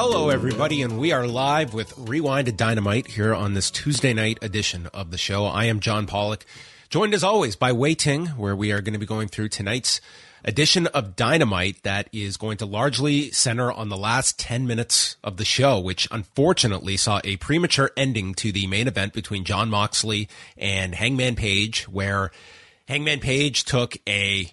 Hello, everybody, and we are live with Rewind to Dynamite here on this Tuesday night edition of the show. I am John Pollock, joined as always by Wai Ting, where we are going to be going through tonight's edition of Dynamite that is going to largely center on the last 10 minutes of the show, which unfortunately saw a premature ending to the main event between Jon Moxley and Hangman Page, where Hangman Page took a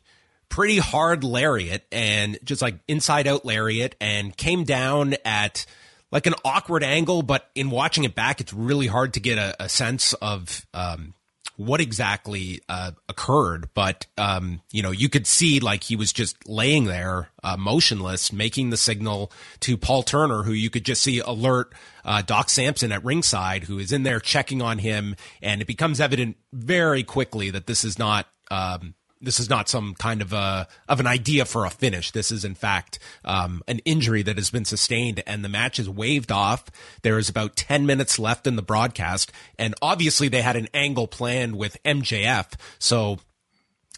pretty hard lariat and just like inside out lariat and came down at like an awkward angle, but in watching it back, it's really hard to get a, a sense of um, what exactly uh, occurred. But um, you know, you could see like he was just laying there, uh, motionless, making the signal to Paul Turner, who you could just see alert uh, Doc Sampson at ringside, who is in there checking on him, and it becomes evident very quickly that this is not. Um, this is not some kind of a of an idea for a finish. This is in fact um, an injury that has been sustained, and the match is waved off. There is about ten minutes left in the broadcast, and obviously they had an angle planned with MJF, so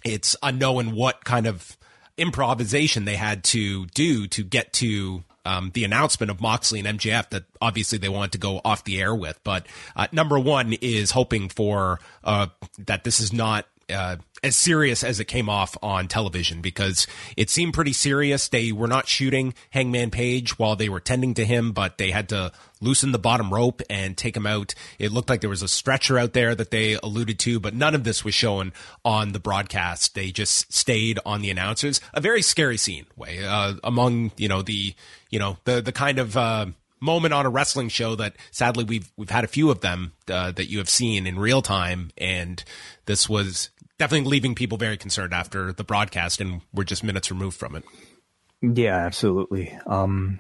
it's unknown what kind of improvisation they had to do to get to um, the announcement of Moxley and MJF that obviously they wanted to go off the air with. But uh, number one is hoping for uh, that this is not uh, as serious as it came off on television because it seemed pretty serious. They were not shooting Hangman Page while they were tending to him, but they had to loosen the bottom rope and take him out. It looked like there was a stretcher out there that they alluded to, but none of this was shown on the broadcast. They just stayed on the announcers. A very scary scene, Wai uh, among you know the you know the the kind of. Uh, moment on a wrestling show that sadly we've we've had a few of them uh, that you have seen in real time and this was definitely leaving people very concerned after the broadcast, and we're just minutes removed from it. Yeah, absolutely. Um,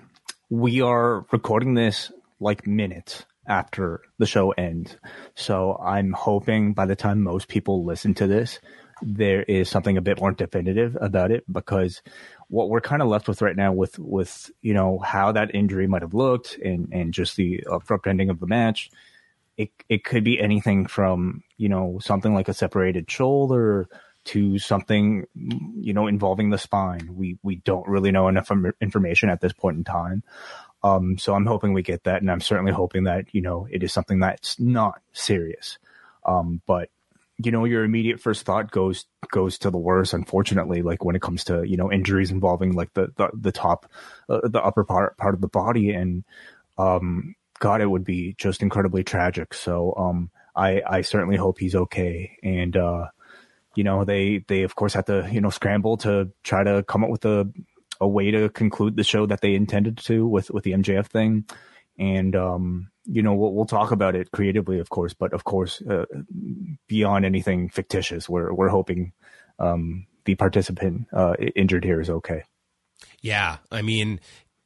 we are recording this like minutes after the show ends. So I'm hoping by the time most people listen to this, there is something a bit more definitive about it because what we're kind of left with right now with, with, you know, how that injury might have looked and, and just the abrupt ending of the match it it could be anything from you know something like a separated shoulder to something you know involving the spine. We we don't really know enough information at this point in time. Um, so I'm hoping we get that, and I'm certainly hoping that you know it is something that's not serious. Um, but you know, your immediate first thought goes goes to the worst. Unfortunately, like when it comes to you know injuries involving like the the, the top, uh, the upper part part of the body, and um, God, it would be just incredibly tragic. So, um, I, I certainly hope he's okay. And, uh, you know, they, they of course had to, you know, scramble to try to come up with a, a way to conclude the show that they intended to with, with the MJF thing. And, um, you know, we'll, we'll talk about it creatively, of course, but of course, uh, beyond anything fictitious, we're, we're hoping, um, the participant, uh, injured here is okay. Yeah. I mean,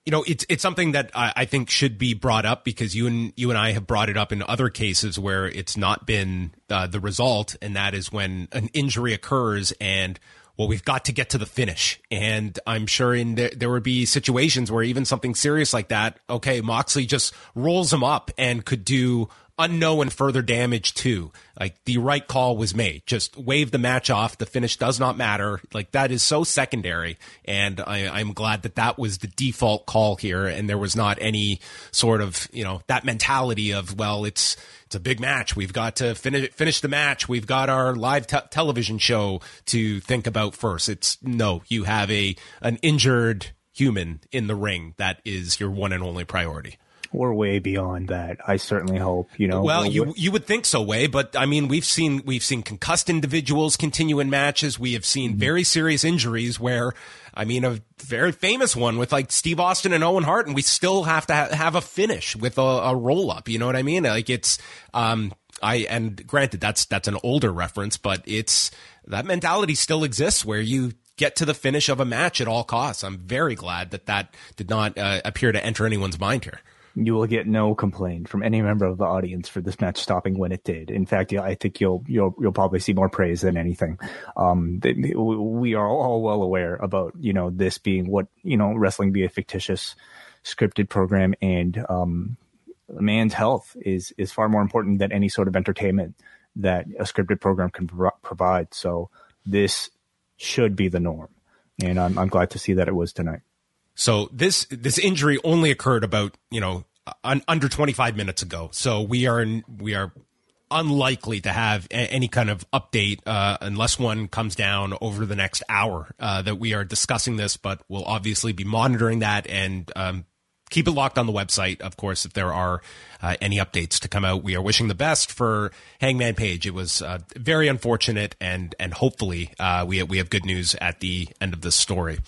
you know, it's it's something that I, I, think should be brought up because you and you and I have brought it up in other cases where it's not been uh, the result, and that is when an injury occurs and well, we've got to get to the finish. And I'm sure in there, there would be situations where even something serious like that, okay, Moxley just rolls him up and could do unknown further damage too. Like the right call was made. Just wave the match off. The finish does not matter. Like that is so secondary. And I, I'm glad that that was the default call here. And there was not any sort of, you know, that mentality of, well, it's, it's a big match. We've got to finish finish the match. We've got our live te- television show to think about first. It's no, you have a an injured human in the ring. That is your one and only priority we're way beyond that. I certainly hope, you know. Well, you you would think so, Wai, but I mean, we've seen we've seen concussed individuals continue in matches. We have seen mm-hmm. very serious injuries where, I mean, a very famous one with like Steve Austin and Owen Hart, and we still have to ha- have a finish with a, a roll up. You know what I mean? Like it's, um, I and granted that's that's an older reference, but it's that mentality still exists where you get to the finish of a match at all costs. I'm very glad that that did not uh, appear to enter anyone's mind here you will get no complaint from any member of the audience for this match stopping when it did. In fact, I think you'll you'll you'll probably see more praise than anything. Um, we are all well aware about you know this being what you know wrestling be a fictitious scripted program, and um, a man's health is is far more important than any sort of entertainment that a scripted program can pro- provide. So this should be the norm, and I'm I'm glad to see that it was tonight. So this this injury only occurred about you know un, under 25 minutes ago. So we are in, we are unlikely to have a, any kind of update uh, unless one comes down over the next hour uh, that we are discussing this. But we'll obviously be monitoring that and um, keep it locked on the website. Of course, if there are uh, any updates to come out, we are wishing the best for Hangman Page. It was uh, very unfortunate, and and hopefully uh, we we have good news at the end of this story.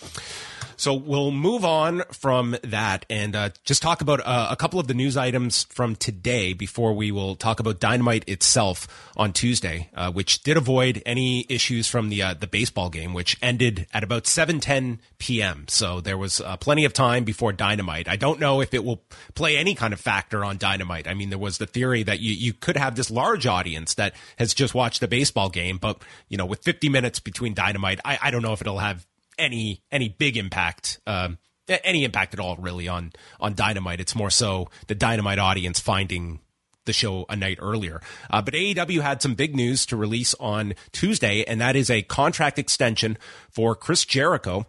So we'll move on from that and uh, just talk about uh, a couple of the news items from today before we will talk about Dynamite itself on Tuesday, uh, which did avoid any issues from the uh, the baseball game, which ended at about 7:10 p.m. So there was uh, plenty of time before Dynamite. I don't know if it will play any kind of factor on Dynamite. I mean, there was the theory that you you could have this large audience that has just watched the baseball game, but you know, with 50 minutes between Dynamite, I, I don't know if it'll have any any big impact. Um, any impact at all really on on Dynamite. It's more so the Dynamite audience finding the show a night earlier. Uh, but AEW had some big news to release on Tuesday, and that is a contract extension for Chris Jericho,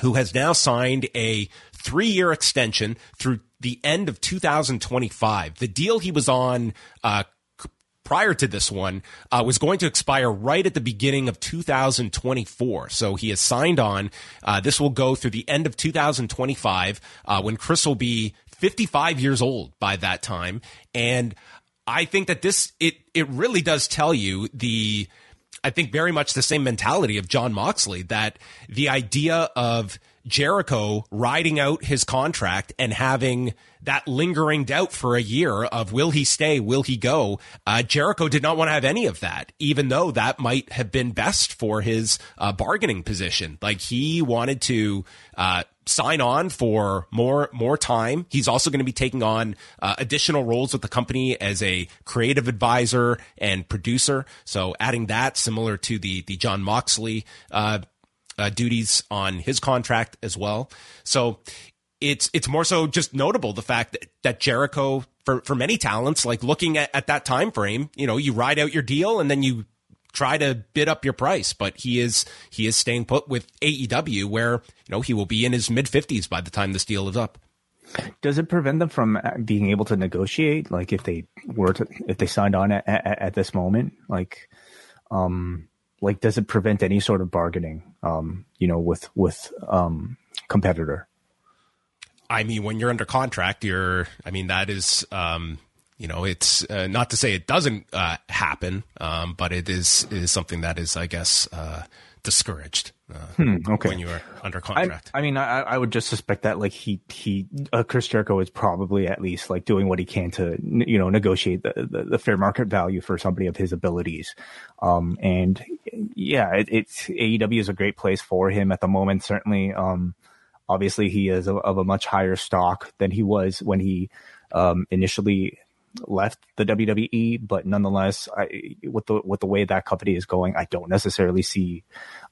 who has now signed a three year extension through the end of 2025. The deal he was on uh, prior to this one uh, was going to expire right at the beginning of 2024. So he has signed on. Uh, this will go through the end of 2025 uh, when Chris will be 55 years old by that time. And I think that this it it really does tell you the I think very much the same mentality of Jon Moxley that the idea of Jericho riding out his contract and having that lingering doubt for a year of will he stay, will he go? Uh, Jericho did not want to have any of that, even though that might have been best for his uh, bargaining position. Like he wanted to uh, sign on for more more time. He's also going to be taking on uh, additional roles with the company as a creative advisor and producer. So adding that, similar to the the Jon Moxley. Uh, duties on his contract as well. So it's it's more so just notable the fact that, that Jericho for for many talents like looking at, at that time frame you know you ride out your deal and then you try to bid up your price. But he is he is staying put with AEW where you know he will be in his mid 50s by the time this deal is up. Does it prevent them from uh, being able to negotiate? Like if they were to if they signed on at, at, at this moment? Like um like does it prevent any sort of bargaining um you know with with um competitor I mean, when you're under contract, you're, I mean, that is, um, you know, it's uh, not to say it doesn't uh, happen, um, but it is is something that is, I guess, uh, discouraged. Uh, hmm, okay. When you are under contract, I, I mean, I, I, would just suspect that like he he uh, Chris Jericho is probably at least like doing what he can to you know negotiate the, the, the fair market value for somebody of his abilities, um, and yeah, it, it's AEW is a great place for him at the moment. Certainly, um, obviously he is of a much higher stock than he was when he um, initially left the WWE, but nonetheless, I, with the with the way that company is going, I don't necessarily see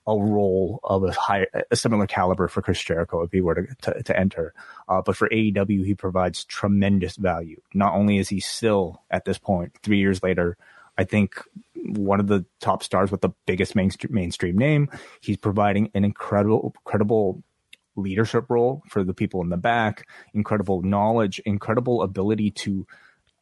a role of a high, a similar caliber for Chris Jericho if he were to to, to enter. Uh, but for AEW, he provides tremendous value. Not only is he still at this point, three years later, I think one of the top stars with the biggest mainstream, mainstream name. He's providing an incredible, incredible leadership role for the people in the back, incredible knowledge, incredible ability to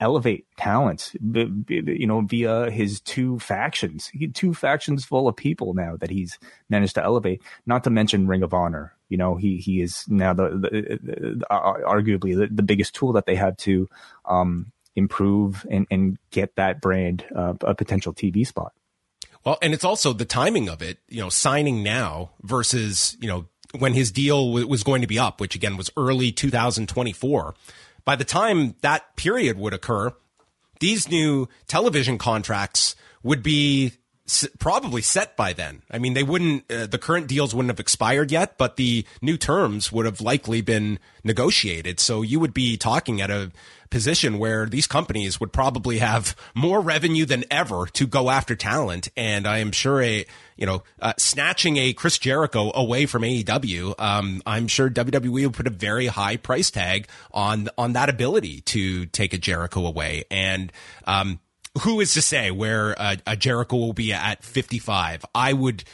elevate talents, you know, via his two factions, he, two factions full of people now that he's managed to elevate. Not to mention Ring of Honor. You know, he he is now the, the, the uh, arguably the, the, biggest tool that they have to um, improve and, and get that brand uh, a potential TV spot. Well, and it's also the timing of it, you know, signing now versus, you know, when his deal w- was going to be up, which again was early 2024. By the time that period would occur, these new television contracts would be probably set by then. I mean, they wouldn't, uh, the current deals wouldn't have expired yet, but the new terms would have likely been negotiated. So you would be talking at a position where these companies would probably have more revenue than ever to go after talent. And I am sure a, you know, uh, snatching a Chris Jericho away from AEW, um, I'm sure WWE would put a very high price tag on, on that ability to take a Jericho away. And, um, who is to say where a, a Jericho will be at 55? I would,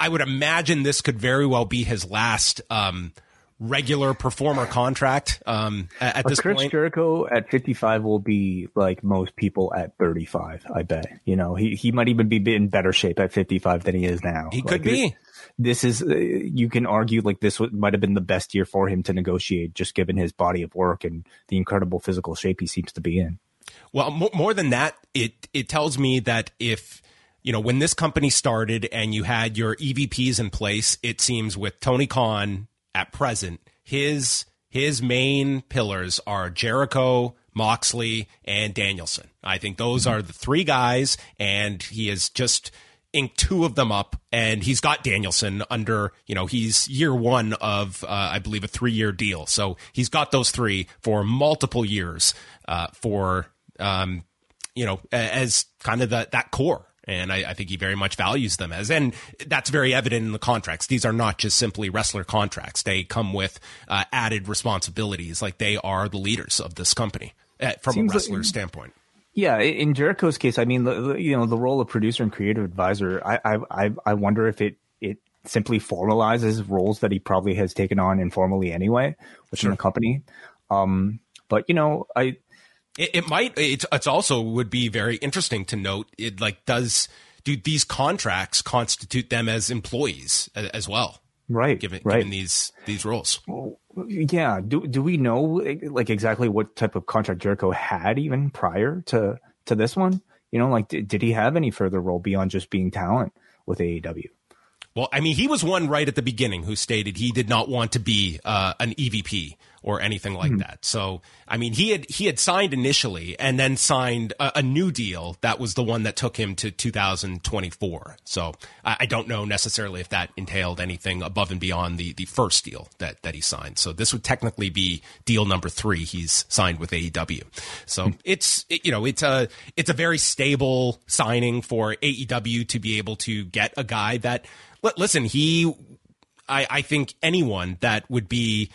I would imagine this could very well be his last, um, regular performer contract um, at, at this Chris point. Jericho at 55 will be like most people at 35. I bet. You know, he he might even be in better shape at 55 than he is now. He like, could be. This is uh, you can argue like this might have been the best year for him to negotiate, just given his body of work and the incredible physical shape he seems to be in. Well, more than that, it it tells me that if you know when this company started and you had your EVPs in place, it seems with Tony Khan at present, his his main pillars are Jericho, Moxley, and Danielson. I think those are the three guys, and he has just inked two of them up, and he's got Danielson under, you know, he's year one of, uh, I believe, a three year deal. So he's got those three for multiple years uh, for um, you know, as kind of the, that core. And I, I, think he very much values them as, and that's very evident in the contracts. These are not just simply wrestler contracts. They come with uh, added responsibilities, like they are the leaders of this company uh, from Seems a wrestler like, standpoint. Yeah, in Jericho's case, I mean, you know, the role of producer and creative advisor. I, I, I wonder if it it simply formalizes roles that he probably has taken on informally anyway within sure. the company. Um, but you know, I it, it might. It's, it's also would be very interesting to note. It like does do these contracts constitute them as employees as, as well? Right. Given, right. given these these roles. Well, yeah. Do do we know like exactly what type of contract Jericho had even prior to to this one? You know, like did, did he have any further role beyond just being talent with AEW? Well, I mean, he was one right at the beginning who stated he did not want to be uh, an EVP or anything like mm-hmm. that. So, I mean, he had he had signed initially and then signed a, a, new deal. That was the one that took him to 2024. So, I, I, don't know necessarily if that entailed anything above and beyond the the first deal that that he signed. So, this would technically be deal number three he's signed with AEW. So, mm-hmm. it's it, you know it's a it's a very stable signing for AEW to be able to get a guy that. Listen, he I, I, think anyone that would be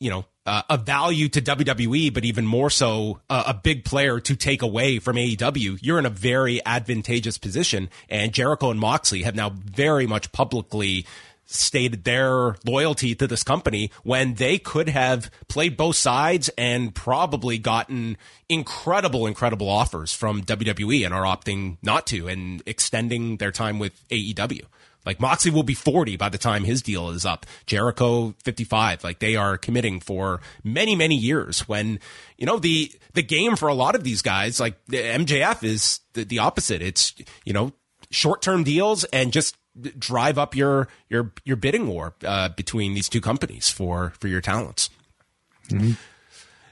you know, uh, a value to WWE, but even more so uh, a big player to take away from AEW, you're in a very advantageous position. And Jericho and Moxley have now very much publicly stated their loyalty to this company when they could have played both sides and probably gotten incredible, incredible offers from WWE and are opting not to and extending their time with AEW. Like Moxley will be 40 by the time his deal is up. Jericho 55. Like they are committing for many, many years when, you know, the, the game for a lot of these guys, like the MJF is the, the opposite. It's, you know, short term deals and just drive up your, your, your bidding war, uh, between these two companies for, for your talents. Mm-hmm.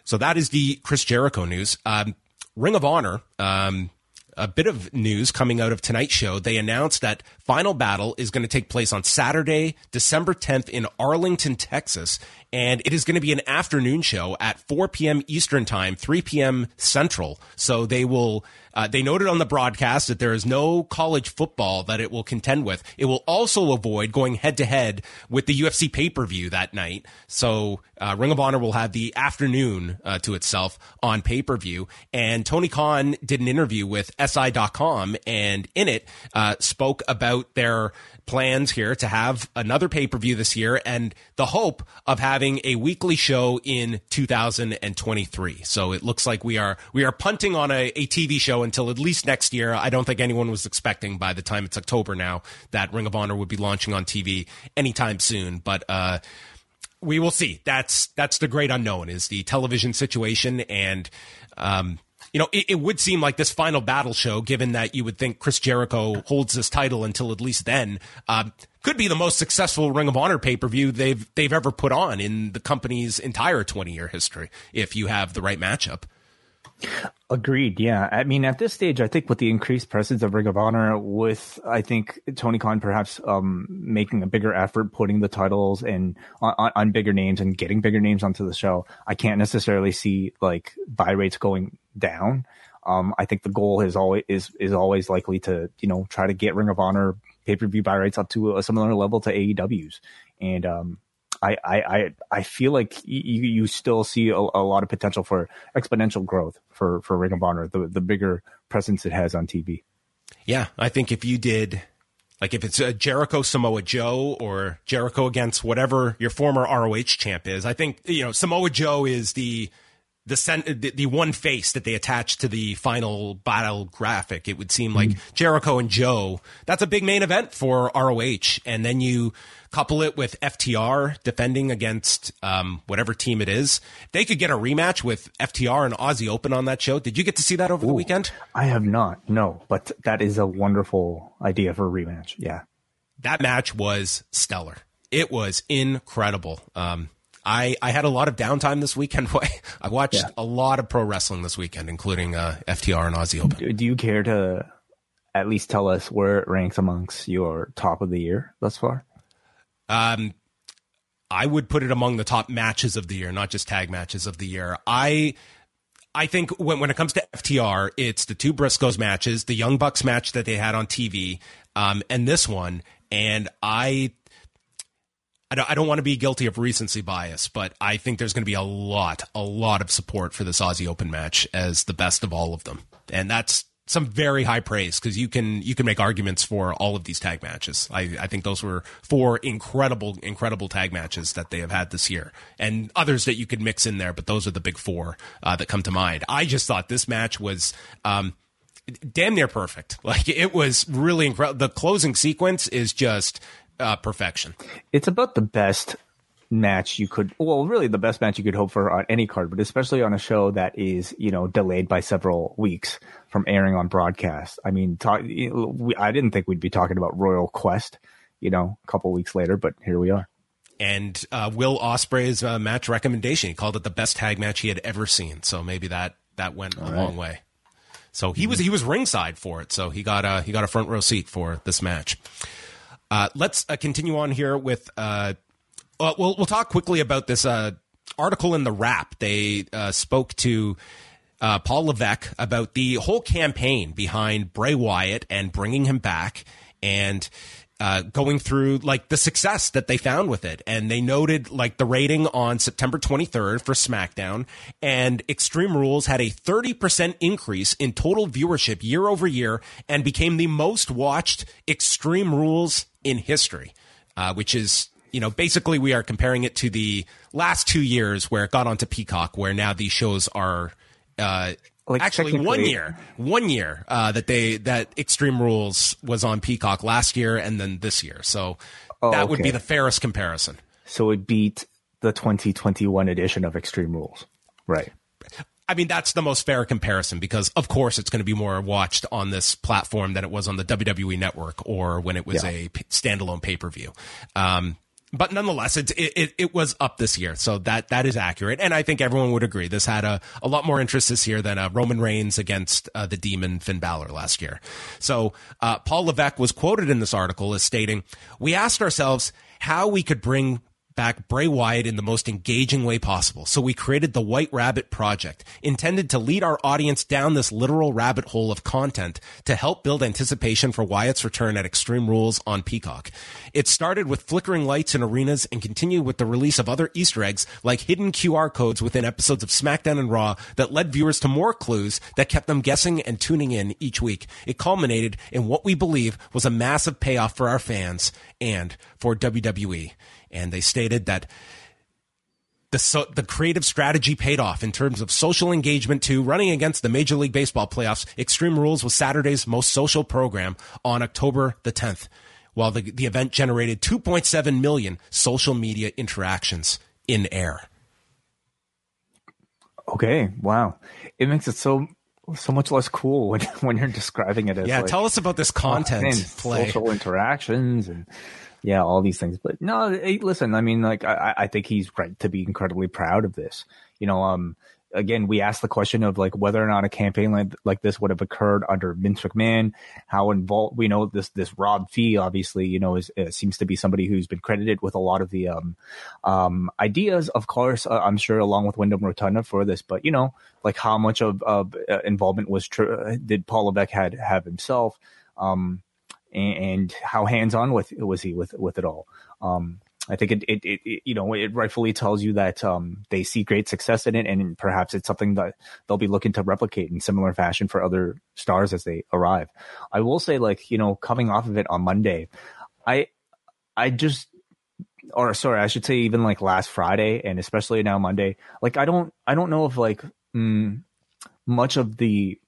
So that is the Chris Jericho news. Um, Ring of Honor, um, a bit of news coming out of tonight's show. They announced that Final Battle is going to take place on Saturday, December 10th in Arlington, Texas. And it is going to be an afternoon show at 4 p.m. Eastern time, 3 p.m. Central. So they will uh, they noted on the broadcast that there is no college football that it will contend with. It will also avoid going head to head with the UFC pay per view that night. So uh, Ring of Honor will have the afternoon uh, to itself on pay per view. And Tony Khan did an interview with SI.com and in it uh, spoke about their plans here to have another pay per view this year and the hope of having a weekly show in 2023. So it looks like we are we are punting on a, a TV show until at least next year. I don't think anyone was expecting by the time it's October now that Ring of Honor would be launching on TV anytime soon. But uh, we will see. That's that's the great unknown is the television situation and. Um, you know, it, it, would seem like this final battle show, given that you would think Chris Jericho holds this title until at least then, um, could be the most successful Ring of Honor pay per view they've they've ever put on in the company's entire twenty year history. If you have the right matchup. Agreed. Yeah. I mean, at this stage, I think with the increased presence of Ring of Honor, with I think Tony Khan perhaps um, making a bigger effort putting the titles and on, on, bigger names and getting bigger names onto the show, I can't necessarily see like buy rates going down. Um, I think the goal is always is is always likely to you know try to get Ring of Honor pay per view buy rates up to a similar level to AEW's, and um, I, I, I feel like you, you still see a, a, lot of potential for exponential growth for, for Ring of Honor, the, the bigger presence it has on TV. Yeah. I think if you did, like if it's a Jericho Samoa Joe or Jericho against whatever your former ROH champ is, I think, you know, Samoa Joe is the, the, cent- the, the one face that they attached to the final battle graphic. It would seem like mm. Jericho and Joe. That's a big main event for ROH, and then you couple it with FTR defending against um, whatever team it is. They could get a rematch with FTR and Aussie Open on that show. Did you get to see that over Ooh, the weekend? I have not. No, but that is a wonderful idea for a rematch. Yeah, that match was stellar. It was incredible. Um, I, I had a lot of downtime this weekend. I watched yeah. a lot of pro wrestling this weekend, including uh, FTR and Aussie Open. Do you care to at least tell us where it ranks amongst your top of the year thus far? Um, I would put it among the top matches of the year, not just tag matches of the year. I I think when when it comes to FTR, it's the two Briscoes matches, the Young Bucks match that they had on TV, um, and this one. And I I don't, I don't want to be guilty of recency bias, but I think there's going to be a lot, a lot of support for this Aussie Open match as the best of all of them, and that's some very high praise because you can you can make arguments for all of these tag matches. I, I think those were four incredible, incredible tag matches that they have had this year, and others that you could mix in there, but those are the big four uh, that come to mind. I just thought this match was. Um, damn near perfect. Like it was really incredible. The closing sequence is just uh, perfection. It's about the best match you could well really the best match you could hope for on any card but especially on a show that is you know delayed by several weeks from airing on broadcast i mean talk, we, i didn't think we'd be talking about royal quest you know a couple weeks later but here we are and uh, will ospreay's uh, match recommendation he called it the best tag match he had ever seen so maybe that that went All a right. long way so he was he was ringside for it so he got a he got a front row seat for this match uh, let's uh, continue on here with. Uh, uh, we'll we'll talk quickly about this uh, article in the Wrap. They spoke to Paul Levesque about the whole campaign behind Bray Wyatt and bringing him back, and uh, going through like the success that they found with it. And they noted like the rating on September 23rd for SmackDown and Extreme Rules had a 30% increase in total viewership year over year and became the most watched Extreme Rules in history, uh, which is you know, basically we are comparing it to the last two years where it got onto Peacock, where now these shows are uh, like actually one year, one year uh, that they that Extreme Rules was on Peacock last year and then this year. So oh, that okay. would be the fairest comparison. So it beat the 2021 edition of Extreme Rules, right? I mean, that's the most fair comparison because, of course, it's going to be more watched on this platform than it was on the WWE Network or when it was yeah. a standalone pay per view. Um, but nonetheless, it, it, it was up this year, so that that is accurate, and I think everyone would agree this had a, a lot more interest this year than uh, Roman Reigns against uh, the Demon Finn Balor last year. So uh, Paul Levesque was quoted in this article as stating, "We asked ourselves how we could bring back Bray Wyatt in the most engaging way possible. So we created the White Rabbit Project, intended to lead our audience down this literal rabbit hole of content to help build anticipation for Wyatt's return at Extreme Rules on Peacock. It started with flickering lights in arenas and continued with the release of other Easter eggs like hidden QR codes within episodes of SmackDown and Raw that led viewers to more clues that kept them guessing and tuning in each week. It culminated in what we believe was a massive payoff for our fans and for WWE. And they stated that the so, the creative strategy paid off in terms of social engagement too. Running against the Major League Baseball playoffs, Extreme Rules was Saturday's most social program on October the 10th, while the the event generated 2.7 million social media interactions in air. Okay, wow, it makes it so so much less cool when when you're describing it as Yeah, like, tell us about this content play. social interactions and yeah, all these things. But no, hey, listen, I mean, like I, I think he's right to be incredibly proud of this. You know, um, again, we asked the question of like whether or not a campaign like, like this would have occurred under Vince McMahon. How involved we know this this Rob Fee obviously you know is uh, seems to be somebody who's been credited with a lot of the um, um, ideas. Of course, uh, I'm sure along with Wyndham Rotunda for this, but you know like how much of, of uh, involvement was tr- did Paul Levesque had have himself. Um, and, and how hands on with was he with with it all? Um, I think it, it, it, you know, it rightfully tells you that um, they see great success in it, and perhaps it's something that they'll be looking to replicate in similar fashion for other stars as they arrive. I will say, like you know, coming off of it on Monday, I I just or sorry, I should say even like last Friday and especially now Monday, like I don't I don't know if like mm, much of the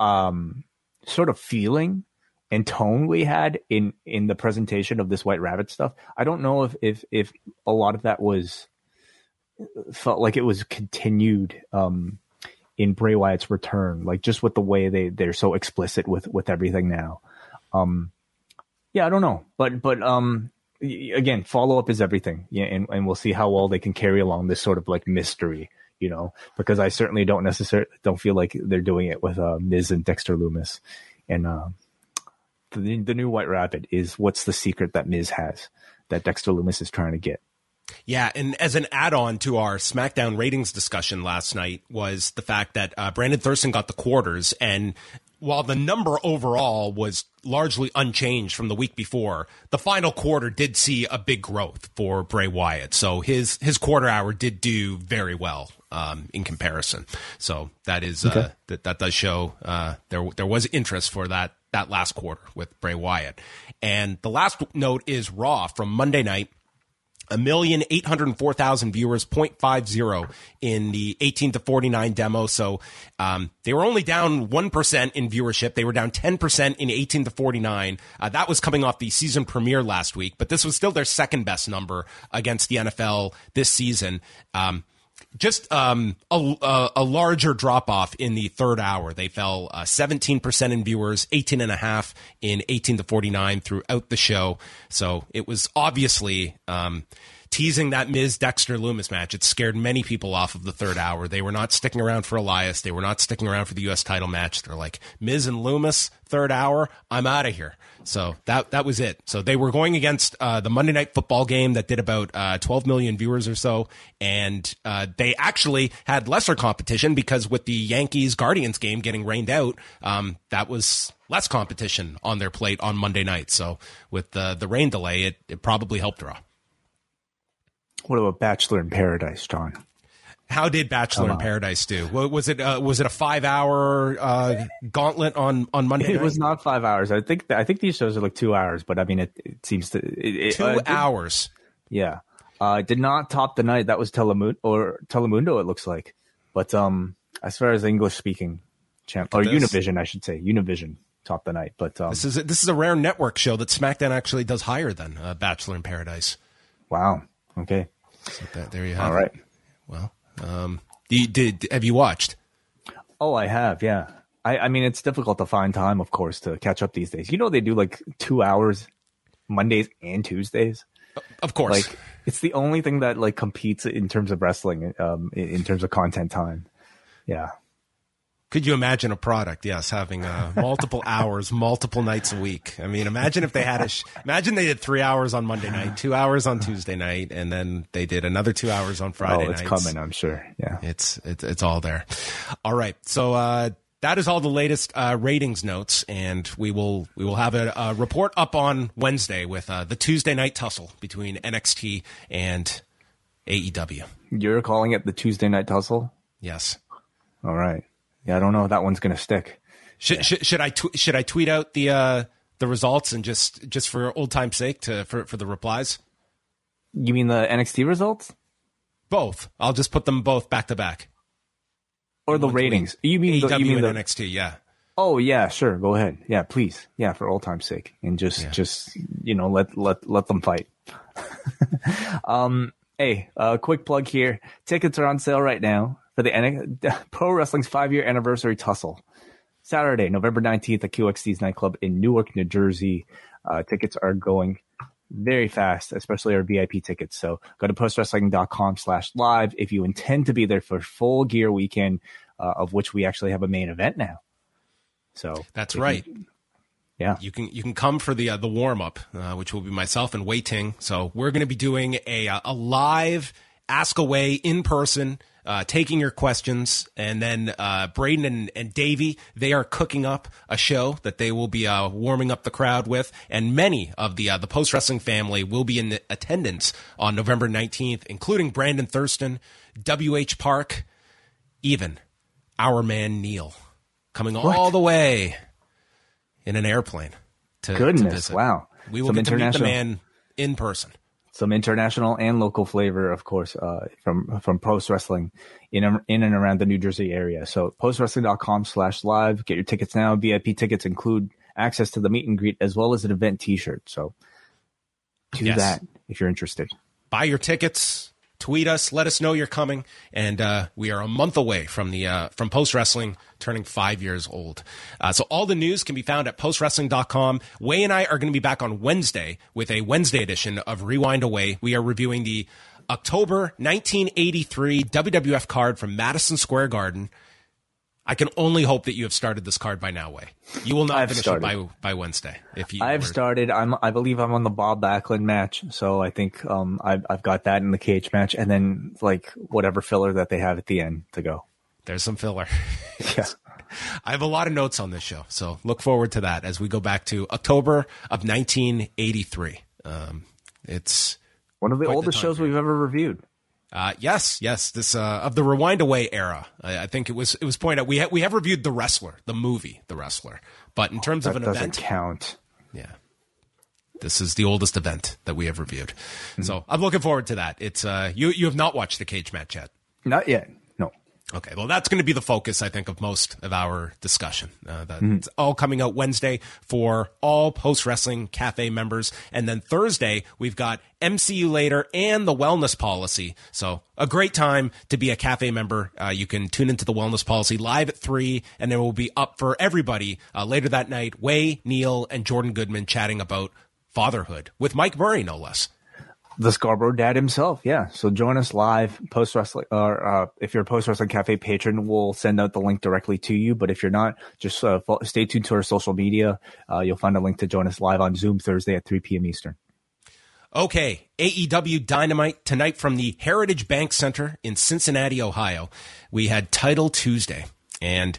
um sort of feeling and tone we had in in the presentation of this white rabbit stuff i don't know if if if a lot of that was felt like it was continued um in bray wyatt's return like just with the way they they're so explicit with with everything now. Um yeah i don't know but but um again follow up is everything yeah and, and we'll see how well they can carry along this sort of like mystery you know because i certainly don't necessarily don't feel like they're doing it with uh miz and Dexter Lumis and uh the, the new White Rabbit is what's the secret that Miz has that Dexter Lumis is trying to get. Yeah, and as an add-on to our SmackDown ratings discussion last night was the fact that uh, Brandon Thurston got the quarters, and while the number overall was largely unchanged from the week before, the final quarter did see a big growth for Bray Wyatt. So his his quarter hour did do very well um, in comparison. So that is uh, that that does show uh, there there was interest for that that last quarter with Bray Wyatt. And the last note is Raw from Monday night a million eight hundred four thousand viewers, 0.50 in the 18 to 49 demo. So, um, they were only down 1% in viewership. They were down 10% in 18 to 49. Uh, that was coming off the season premiere last week, but this was still their second best number against the NFL this season. Um, just um, a, a, larger drop off in the third hour. They fell uh, 17% in viewers, 18 and a half in 18 to 49 throughout the show. So it was obviously um, teasing that Miz Dexter Lumis match. It scared many people off of the third hour. They were not sticking around for Elias. They were not sticking around for the U.S. title match. They're like Miz and Lumis, third hour. I'm out of here. So that that was it. So they were going against uh, the Monday Night Football game that did about uh, 12 million viewers or so, and uh, they actually had lesser competition because with the Yankees Guardians game getting rained out, um, that was less competition on their plate on Monday night. So with the the rain delay, it it probably helped draw. What about Bachelor in Paradise, John? How did Bachelor in. Paradise do? Was it uh, was it a five hour uh, gauntlet on on Monday? It night? was not five hours. I think I think these shows are like two hours, but I mean, it, it seems to it, two uh, did- hours. Yeah, uh, it did not top the night. That was Telemundo or Telemundo. It looks like, but um, as far as English speaking champ or this. Univision, I should say, Univision topped the night. But um, This is a, this is a rare network show that SmackDown actually does higher than uh, Bachelor in Paradise. wow, okay, So that, there you have All right. it. Well, um, did, did have you watched? Oh, I have, yeah. I, I mean, it's difficult to find time, of course, to catch up these days. You know, they do like two hours Mondays and Tuesdays. Of course. Like, it's the only thing that like competes in terms of wrestling, um, in, in terms of content time. Yeah. Could you imagine a product? Yes, having uh, multiple hours, multiple nights a week. I mean, imagine if they had a. Sh- imagine they did three hours on Monday night, two hours on Tuesday night, and then they did another two hours on Friday. Oh, it's nights. coming, I'm sure. Yeah. It's it's it's all there. All right, so uh, that is all the latest uh, ratings notes, and we will we will have a, a report up on Wednesday with uh, the Tuesday night tussle between NXT and AEW. You're calling it the Tuesday night tussle? Yes. All right. Yeah, I don't know if that one's going to stick. Should, should should I tw- should I tweet out the uh, the results and just just for old time's sake to for for the replies? You mean the NXT results Both. I'll just put them both back to back. or the One ratings? You mean the, you mean and the, NXT? Yeah. Oh yeah, sure. Go ahead. Yeah, please. Yeah, for old time's sake, and just Yeah. just you know let let let them fight. um. Hey, uh, quick plug here. Tickets are on sale right now for the Pro Wrestling's five year anniversary tussle. Saturday, November 19th at QXT's nightclub in Newark, New Jersey. Uh, tickets are going very fast, especially our VIP tickets. So go to postwrestling.com slash live if you intend to be there for full gear weekend, uh, of which we actually have a main event now. So That's if you- right. yeah. You can you can come for the uh, the warm up, uh, which will be myself and Wai Ting. So we're going to be doing a uh, a live ask away in person, uh, taking your questions, and then uh, Braden and, and Davey they are cooking up a show that they will be uh, warming up the crowd with, and many of the uh, the post wrestling family will be in attendance on November nineteenth, including Brandon Thurston, W H Park, even our man Neil, coming all the way in an airplane. To, to Goodness, visit. wow. We will Some get to meet the man in person. Some international and local flavor, of course, uh, from from post wrestling in in and around the New Jersey area. So postwrestling.com slash live. Get your tickets now. VIP tickets include access to the meet and greet as well as an event T-shirt. So do Yes. that if you're interested. Buy your tickets. Tweet us. Let us know you're coming. And uh, we are a month away from the uh, from post wrestling turning five years old. Uh, so all the news can be found at postwrestling.com. Wai and I are going to be back on Wednesday with a Wednesday edition of Rewind Away. We are reviewing the October 1983 WWF card from Madison Square Garden. I can only hope that you have started this card by now, Wai. You will not I've finish started. it by by Wednesday. If you I've were- started. I'm. I believe I'm on the Bob Backlund match. So I think um I've I've got that in the cage match, and then like whatever filler that they have at the end to go. there's some filler. Yeah. I have a lot of notes on this show, so look forward to that as we go back to October of 1983. Um, it's One of the Quite the oldest shows period. we've ever reviewed. Uh, yes, yes, this uh, of the Rewind Away era. I, I think it was it was pointed out we ha- we have reviewed the wrestler, the movie, the wrestler, but in terms of That an doesn't event, count. yeah. This is the oldest event that we have reviewed, so I'm looking forward to that. It's uh, you you have not watched the cage match yet. Not yet. Okay, well, that's going to be the focus, I think, of most of our discussion. Uh, that's all coming out Wednesday for all Post Wrestling Cafe members. And then Thursday, we've got MCU later and the wellness policy. So a great time to be a cafe member. Uh, you can tune into the wellness policy live at three, and then we'll be up for everybody uh, later that night. Wai, Neil, and Jordan Goodman chatting about fatherhood with Mike Murray, no less. The Scarborough dad himself. Yeah. So join us live post wrestling, or uh, if you're a post wrestling cafe patron, we'll send out the link directly to you. But if you're not, just uh, stay tuned to our social media. Uh, you'll find a link to join us live on Zoom Thursday at 3 p.m. Eastern. Okay, AEW Dynamite tonight from the Heritage Bank Center in Cincinnati, Ohio. We had Title Tuesday, and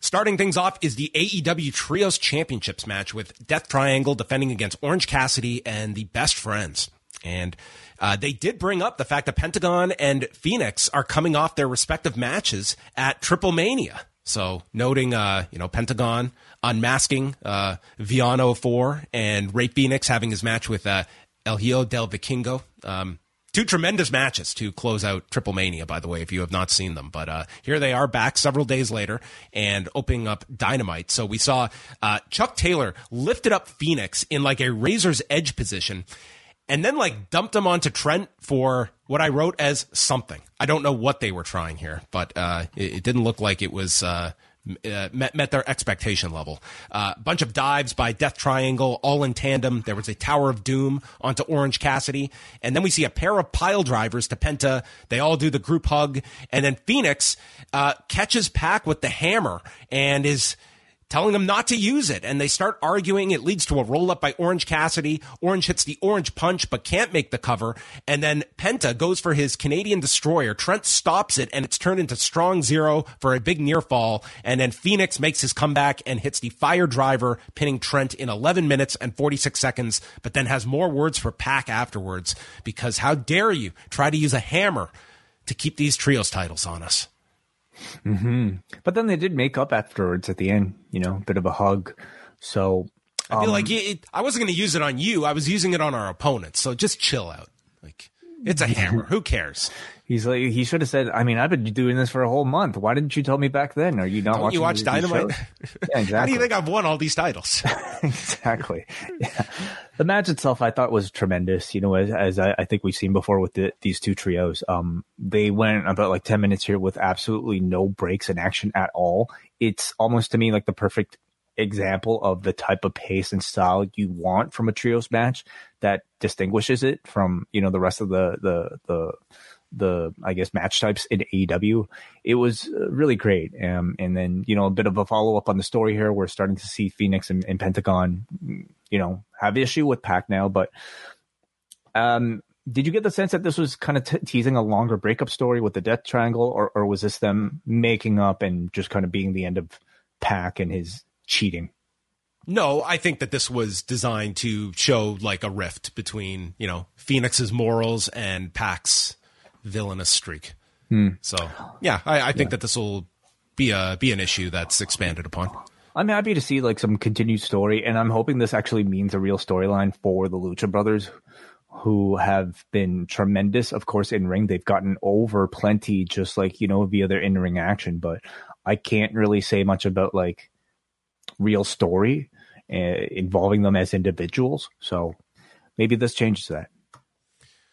starting things off is the AEW Trios Championships match with Death Triangle defending against Orange Cassidy and the Best Friends. And uh, they did bring up the fact that Pentagon and Fenix are coming off their respective matches at Triplemania. So noting, uh, you know, Pentagon unmasking uh, Villano IV and Rey Fenix having his match with uh, El Hijo del Vikingo. Um, two tremendous matches to close out Triplemania, by the way, if you have not seen them. But uh, here they are back several days later and opening up Dynamite. So we saw uh, Chuck Taylor lifted up Fenix in like a razor's edge position and then like dumped them onto Trent for what I wrote as something. I don't know what they were trying here, but uh, it, it didn't look like it was uh, uh, met, met their expectation level. A uh, bunch of dives by Death Triangle, all in tandem. There was a Tower of Doom onto Orange Cassidy. And then we see a pair of pile drivers to Penta. They all do the group hug. And then Fenix uh, catches Pac with the hammer and is telling them not to use it. And they start arguing. It leads to a roll up by Orange Cassidy. Orange hits the orange punch, but can't make the cover. And then Penta goes for his Canadian destroyer. Trent stops it and it's turned into strong zero for a big near fall. And then Fenix makes his comeback and hits the fire driver, pinning Trent in 11 minutes and 46 seconds, but then has more words for Pac afterwards because how dare you try to use a hammer to keep these trios titles on us? Mm-hmm. But then they did make up afterwards at the end, you know, a bit of a hug. So I feel um, like it, I wasn't going to use it on you. I was using it on our opponents. So just chill out. Like it's a hammer. Who cares? He's like he should have said. I mean, I've been doing this for a whole month. Why didn't you tell me back then? Are you not Don't watching? You watch Dynamite. yeah, exactly. How do you think I've won all these titles? exactly. Yeah. The match itself, I thought was tremendous. You know, as, as I, I, think we've seen before with the, these two trios, um, they went about like ten minutes here with absolutely no breaks in action at all. It's almost to me like the perfect example of the type of pace and style you want from a trios match that distinguishes it from you know the rest of the the the the I guess match types in AEW. It was uh, really great. Um, and then you know a bit of a follow up on the story here. We're starting to see Fenix and, and Pentagon, you know, have issue with Pac now. But um, did you get the sense that this was kind of t- teasing a longer breakup story with the Death Triangle, or or was this them making up and just kind of being the end of Pac and his cheating? No, I think that this was designed to show like a rift between, you know, Fenix's morals and Pac's villainous streak. Hmm. So yeah, I, I think yeah. that this will be a be an issue that's expanded upon. I'm happy to see like some continued story, and I'm hoping this actually means a real storyline for the Lucha Brothers, who have been tremendous. Of course, in ring they've gotten over plenty, just like you know via their in ring action. But I can't really say much about like real story uh, involving them as individuals. So maybe this changes that.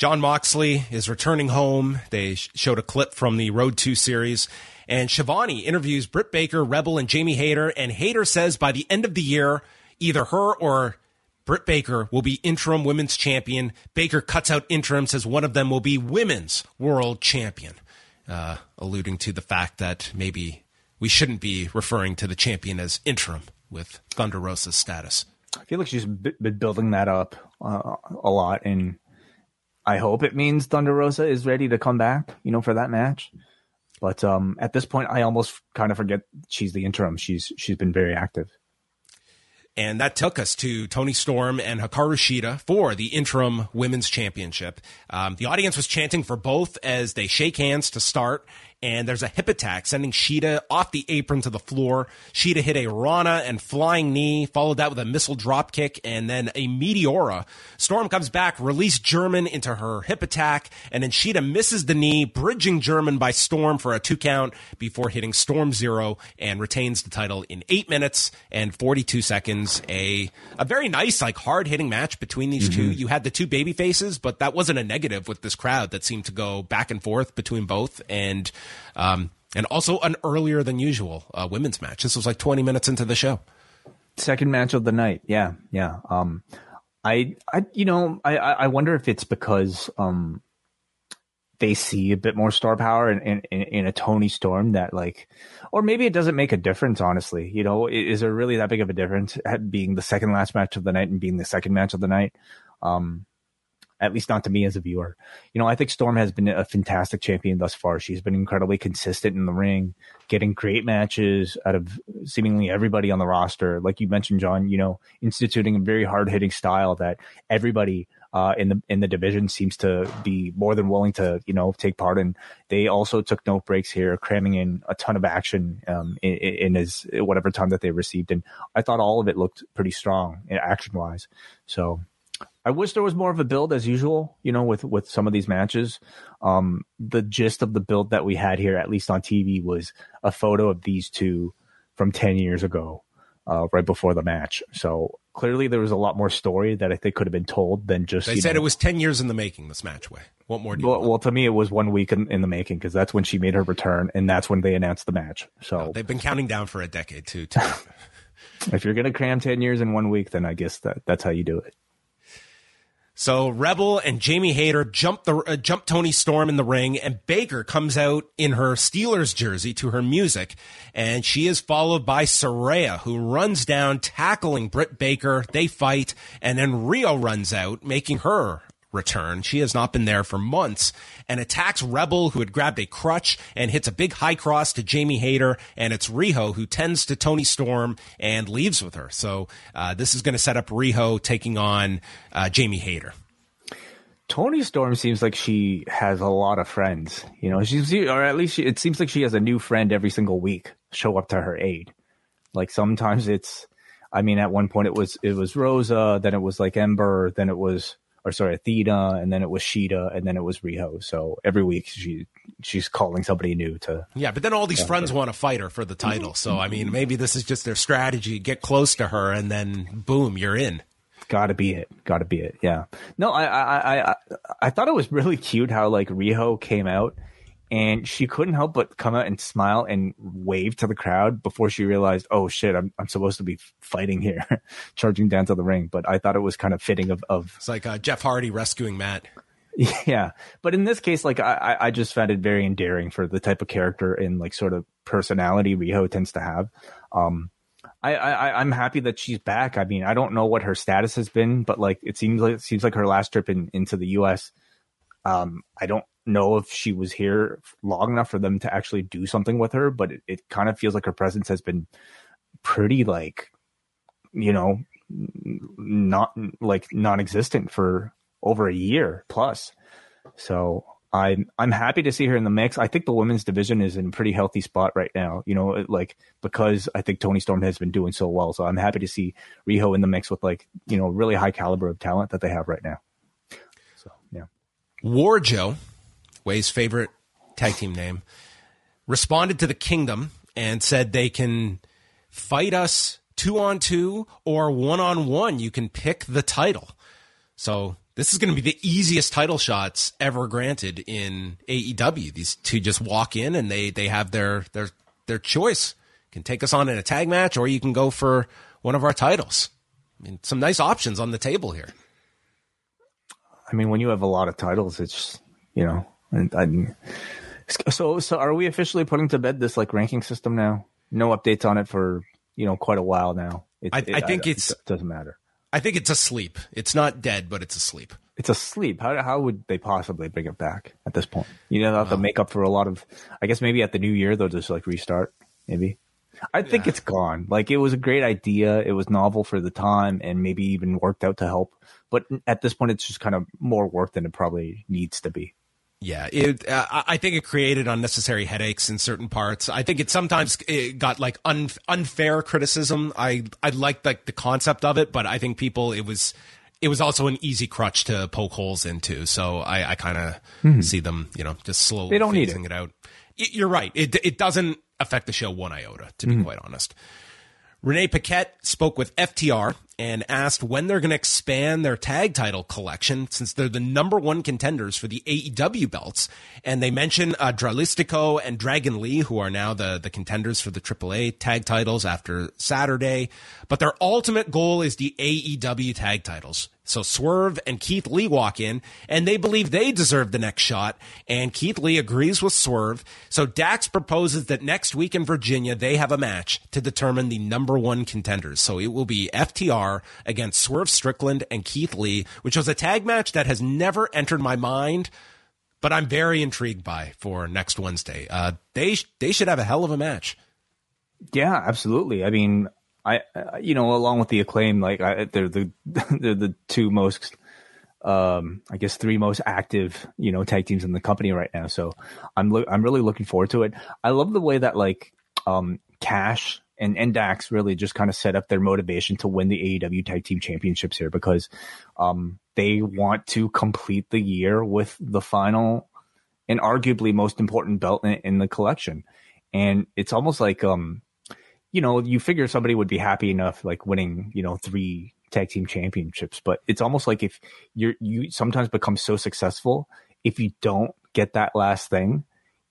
Jon Moxley is returning home. They showed a clip from the Road 2 series. And Schiavone interviews Britt Baker, Rebel, and Jamie Hayter. And Hayter says by the end of the year, either her or Britt Baker will be interim women's champion. Baker cuts out interim, says one of them will be women's world champion, uh, alluding to the fact that maybe we shouldn't be referring to the champion as interim with Thunder Rosa's status. I feel like she's been building that up uh, a lot, and I hope it means Thunder Rosa is ready to come back, you know, for that match. But um, at this point, I almost kind of forget she's the interim. She's she's been very active. And that took us to Toni Storm and Hikaru Shida for the interim women's championship. Um, the audience was chanting for both as they shake hands to start and there's a hip attack sending Shida off the apron to the floor. Shida hit a Rana and flying knee, followed that with a missile drop kick and then a Meteora. Storm comes back, release German into her hip attack, and then Shida misses the knee, bridging German by Storm for a two count before hitting Storm Zero and retains the title in eight minutes and 42 seconds. A, a very nice, like hard hitting match between these mm-hmm. two. You had the two baby faces, but that wasn't a negative with this crowd that seemed to go back and forth between both. And um, and also an earlier than usual uh, women's match. This was like 20 minutes into the show. Second match of the night. Yeah, yeah. Um, I, I, you know, I, I wonder if it's because um, they see a bit more star power in, in, in a Toni Storm that like, or maybe it doesn't make a difference. Honestly, you know, is there really that big of a difference being the second last match of the night and being the second match of the night? Um, at least not to me as a viewer. You know, I think Storm has been a fantastic champion thus far. She's been incredibly consistent in the ring, getting great matches out of seemingly everybody on the roster. Like you mentioned, John, you know, instituting a very hard hitting style that everybody uh, in the in the division seems to be more than willing to you know take part in. they also took no breaks here cramming in a ton of action um, in, in his whatever time that they received and I thought all of it looked pretty strong action wise so I wish there was more of a build as usual, you know, with with some of these matches. Um, the gist of the build that we had here, at least on TV, was a photo of these two from ten years ago, uh, right before the match. So clearly, there was a lot more story that I think could have been told than just. They said know, it was ten years in the making. This match, way. What more? well, well, to me, it was one week in, in the making because that's when she made her return, and that's when they announced the match. So no, they've been counting down for a decade too. if you're gonna cram ten years in one week, then I guess that that's how you do it. So Rebel and Jamie Hayter jump the uh, jump Toni Storm in the ring, and Baker comes out in her Steelers jersey to her music, and she is followed by Saraya, who runs down, tackling Britt Baker. They fight, and then Riho runs out, making her return. She has not been there for months and attacks Rebel, who had grabbed a crutch and hits a big high cross to Jamie Hayter. And it's Riho who tends to Toni Storm and leaves with her. So uh, this is going to set up Riho taking on uh, Jamie Hayter. Tony Storm seems like she has a lot of friends. You know, she's or at least she, it seems like she has a new friend every single week show up to her aid. Like sometimes it's, I mean, at one point it was it was Rosa, then it was like Ember, then it was or sorry, Athena, and then it was Shida, and then it was Riho. So every week she she's calling somebody new to. Yeah, but then all these friends want to fight her for the title. So I mean, maybe this is just their strategy: get close to her, and then boom, you're in. Got to be it. Got to be it. Yeah. No, I, I I I thought it was really cute how like Riho came out and she couldn't help but come out and smile and wave to the crowd before she realized, oh shit, I'm I'm supposed to be fighting here, charging down to the ring. But I thought it was kind of fitting of of it's like uh, Jeff Hardy rescuing Matt. Yeah, but in this case, like I I just found it very endearing for the type of character and like sort of personality Riho tends to have. Um, I, I I'm happy that she's back. I mean, I don't know what her status has been, but like it seems like it seems like her last trip in, into the U.S. Um, I don't know if she was here long enough for them to actually do something with her, but it, it kind of feels like her presence has been pretty like, you know, not like non-existent for over a year plus. So I'm I'm happy to see her in the mix. I think the women's division is in a pretty healthy spot right now. You know, like because I think Toni Storm has been doing so well. So I'm happy to see Riho in the mix with like you know really high caliber of talent that they have right now. So yeah, Wardlow Wai's favorite tag team name, responded to the Kingdom and said they can fight us two on two or one on one. You can pick the title. So this is going to be the easiest title shots ever granted in AEW. These two just walk in and they they have their their their choice. can take us on in a tag match or you can go for one of our titles. I mean, some nice options on the table here. I mean, when you have a lot of titles, it's you know and I, so, so are we officially putting to bed this like ranking system now? No updates on it for you know quite a while now. It, I, it, I, think I, it's it doesn't matter. I think it's asleep. It's not dead, but it's asleep. It's asleep. How how would they possibly bring it back at this point? You know, they'll have to make up for a lot of. I guess maybe at the new year they'll just like restart. Maybe. I think yeah. it's gone. Like it was a great idea. It was novel for the time, and maybe even worked out to help. But at this point, it's just kind of more work than it probably needs to be. Yeah, it, uh, I think it created unnecessary headaches in certain parts. I think it sometimes it got like un, unfair criticism. I I liked like the concept of it, but I think people it was it was also an easy crutch to poke holes into. So I, I kind of mm-hmm. see them, you know, just slowly they don't phasing it. it. out. You're right. It it doesn't affect the show one iota, to be mm-hmm. quite honest. Renee Paquette spoke with FTR and asked when they're going to expand their tag title collection since they're the number one contenders for the AEW belts. And they mention uh, Dralistico and Dragon Lee, who are now the, the contenders for the AAA tag titles after Saturday. But their ultimate goal is the AEW tag titles. So Swerve and Keith Lee walk in and they believe they deserve the next shot. And Keith Lee agrees with Swerve. So Dax proposes that next week in Virginia, they have a match to determine the number one contenders. So it will be FTR against Swerve Strickland and Keith Lee, which was a tag match that has never entered my mind, but I'm very intrigued by for next Wednesday. Uh, they, they should have a hell of a match. Yeah, absolutely. I mean, I, you know, along with the acclaim, like I, they're the they're the two most um, I guess three most active, you know, tag teams in the company right now. So I'm lo- I'm really looking forward to it. I love the way that like um, Cash and, and Dax really just kind of set up their motivation to win the AEW tag team championships here because um, they want to complete the year with the final and arguably most important belt in, in the collection. And it's almost like um, you know, you figure somebody would be happy enough like winning, you know, three tag team championships, but it's almost like if you're you sometimes become so successful, if you don't get that last thing,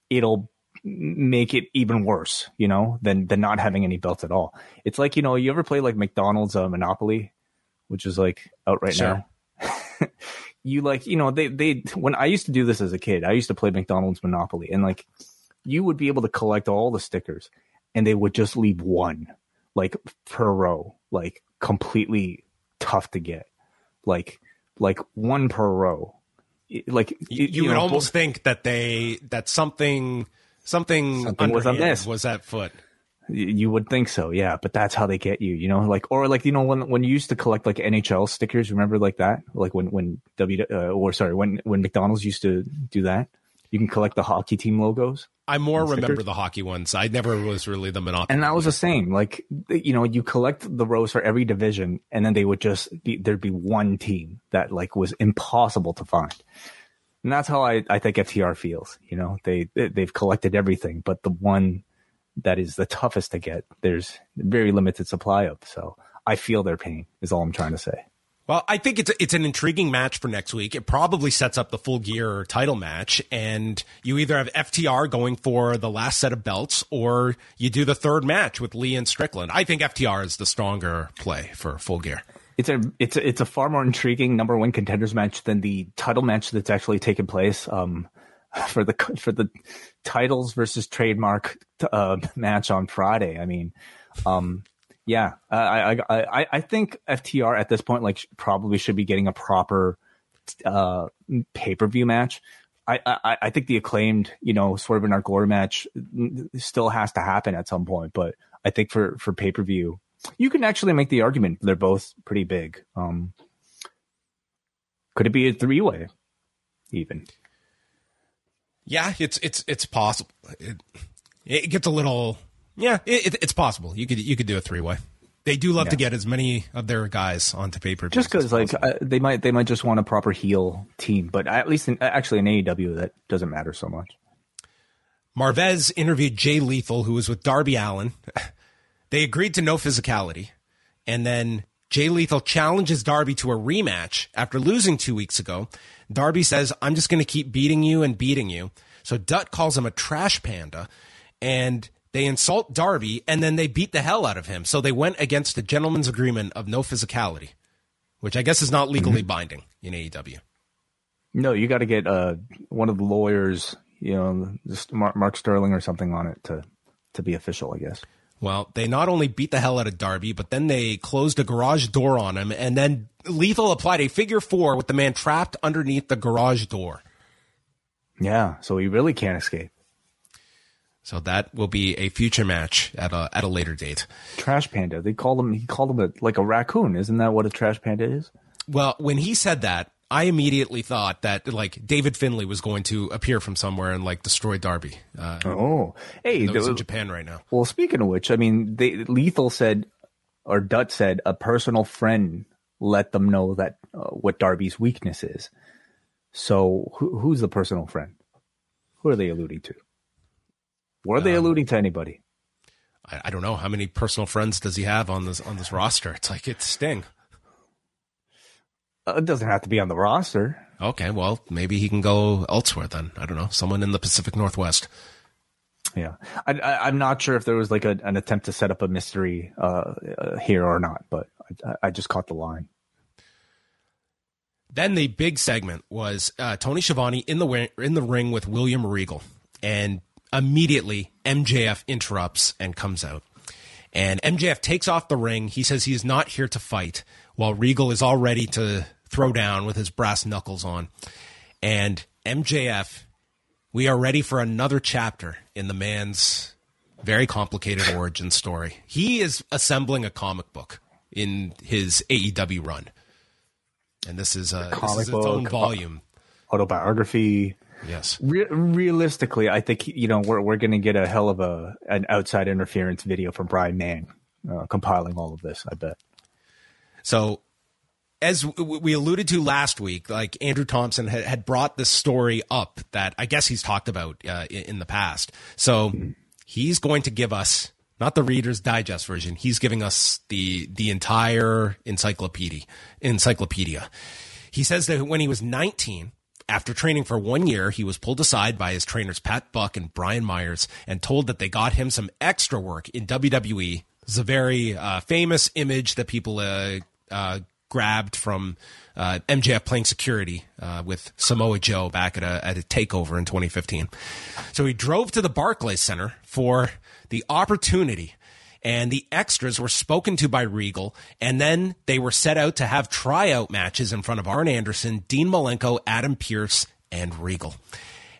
it'll make it even worse, you know, than than not having any belts at all. It's like, you know, you ever play like McDonald's uh, Monopoly, which is like out right sure. now. you like, you know, they they when I used to do this as a kid, I used to play McDonald's Monopoly and like you would be able to collect all the stickers and they would just leave one like per row, like completely tough to get. Like like one per row. Like you, you, you would know, almost think that they that something something, something was amiss. Was that foot? You would think so, yeah. But that's how they get you, you know. Like or like you know when when you used to collect like NHL stickers, remember like that? Like when when W uh, or sorry when when McDonald's used to do that. You can collect the hockey team logos. I more remember the hockey ones. I never was really the monopoly. And that was the same. Like you know, you collect the rows for every division, and then they would just be there'd be one team that like was impossible to find. And that's how I, I think FTR feels. You know, they they've collected everything, but the one that is the toughest to get, there's very limited supply of. So I feel their pain. Is all I'm trying to say. Well, I think it's it's an intriguing match for next week. It probably sets up the full gear title match, and you either have FTR going for the last set of belts, or you do the third match with Lee and Strickland. I think FTR is the stronger play for full gear. It's a it's a, it's a far more intriguing number one contenders match than the title match that's actually taken place. Um, for the for the titles versus trademark uh, match on Friday. I mean, um, yeah, I, I, I, I think FTR at this point like probably should be getting a proper uh, pay per view match. I, I, I think the acclaimed, you know, Swerve in our glory match still has to happen at some point. But I think for for pay per view, you can actually make the argument they're both pretty big. Um, could it be a three way, even? Yeah, it's it's it's possible. It, it gets a little yeah, it, it's possible. You could you could do a three way. They do love yeah. to get as many of their guys onto paper. Just because, like, uh, they might they might just want a proper heel team, but at least in, actually in AEW that doesn't matter so much. Marvez interviewed Jay Lethal, who was with Darby Allin. They agreed to no physicality, and then Jay Lethal challenges Darby to a rematch after losing two weeks ago. Darby says, "I'm just going to keep beating you and beating you." So Dutt calls him a trash panda, and they insult Darby and then they beat the hell out of him. So they went against the gentleman's agreement of no physicality, which I guess is not legally mm-hmm. binding in AEW. No, you got to get uh, one of the lawyers, you know, Mark Sterling or something on it to to be official, I guess. Well, they not only beat the hell out of Darby, but then they closed a garage door on him, and then Lethal applied a figure four with the man trapped underneath the garage door. Yeah, so he really can't escape. So that will be a future match at a at a later date. Trash panda. They called him. He called him a, like a raccoon. Isn't that what a trash panda is? Well, when he said that, I immediately thought that like David Finlay was going to appear from somewhere and like destroy Darby. Uh, oh, hey, he's in Japan right now. Well, speaking of which, I mean, they, Lethal said, or Dutt said, a personal friend let them know that uh, what Darby's weakness is. So, who, who's the personal friend? Who are they alluding to? Were they um, alluding to anybody? I, I, don't know. How many personal friends does he have on this on this roster? It's like it's Sting. Uh, it doesn't have to be on the roster. Okay, well, maybe he can go elsewhere then. I don't know. Someone in the Pacific Northwest. Yeah, I, am not sure if there was like a, an attempt to set up a mystery uh, uh, here or not, but I, I, just caught the line. Then the big segment was uh, Tony Schiavone in the in the ring with William Regal, and immediately MJF interrupts and comes out. And MJF takes off the ring. He says he is not here to fight, while Regal is all ready to throw down with his brass knuckles on. And MJF, we are ready for another chapter in the man's very complicated origin story. He is assembling a comic book in his AEW run. and this is a this comic is its own book, volume. autobiography. Yes. Re- realistically, I think you know we're we're going to get a hell of a an outside interference video from Brian Mann uh, compiling all of this. I bet. So, as w- we alluded to last week, like Andrew Thompson had, had brought this story up that I guess he's talked about uh, in, in the past. So he's going to give us not the Reader's Digest version. He's giving us the the entire encyclopedia. Encyclopedia. He says that when he was 19, after training for one year, he was pulled aside by his trainers Pat Buck and Brian Myers and told that they got him some extra work in WWE. It's a very uh, famous image that people uh, uh, grabbed from uh, MJF playing security uh, with Samoa Joe back at a, at a takeover in 2015. So he drove to the Barclays Center for the opportunity and the extras were spoken to by Regal, and then they were set out to have tryout matches in front of Arn Anderson, Dean Malenko, Adam Pearce, and Regal.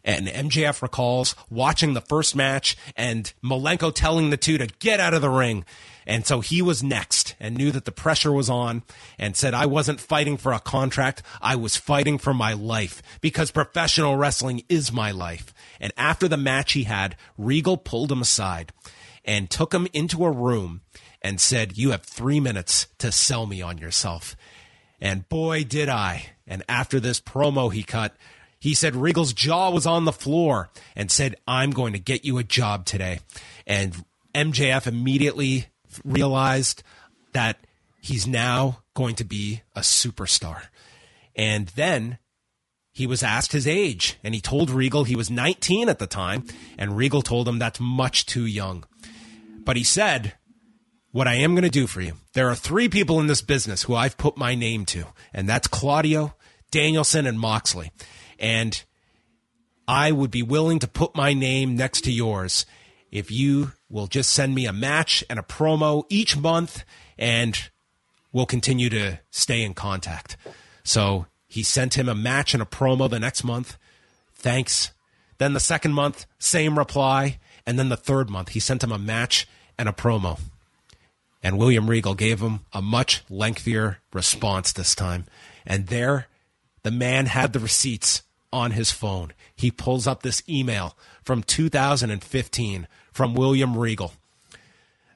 And MJF recalls watching the first match and Malenko telling the two to get out of the ring. And so he was next and knew that the pressure was on and said, I wasn't fighting for a contract. I was fighting for my life because professional wrestling is my life. And after the match he had, Regal pulled him aside and took him into a room and said, You have three minutes to sell me on yourself. And boy, did I. And after this promo he cut, he said Regal's jaw was on the floor and said, I'm going to get you a job today. And MJF immediately realized that he's now going to be a superstar. And then he was asked his age and he told Regal he was 19 at the time. And Regal told him that's much too young. But he said, what I am going to do for you. There are three people in this business who I've put my name to, and that's Claudio, Danielson, and Moxley. And I would be willing to put my name next to yours if you will just send me a match and a promo each month, and we'll continue to stay in contact. So he sent him a match and a promo the next month. Thanks. Then the second month, same reply. And then the third month, he sent him a match and a promo. And William Regal gave him a much lengthier response this time. And there, the man had the receipts on his phone. He pulls up this email from 2015 from William Regal.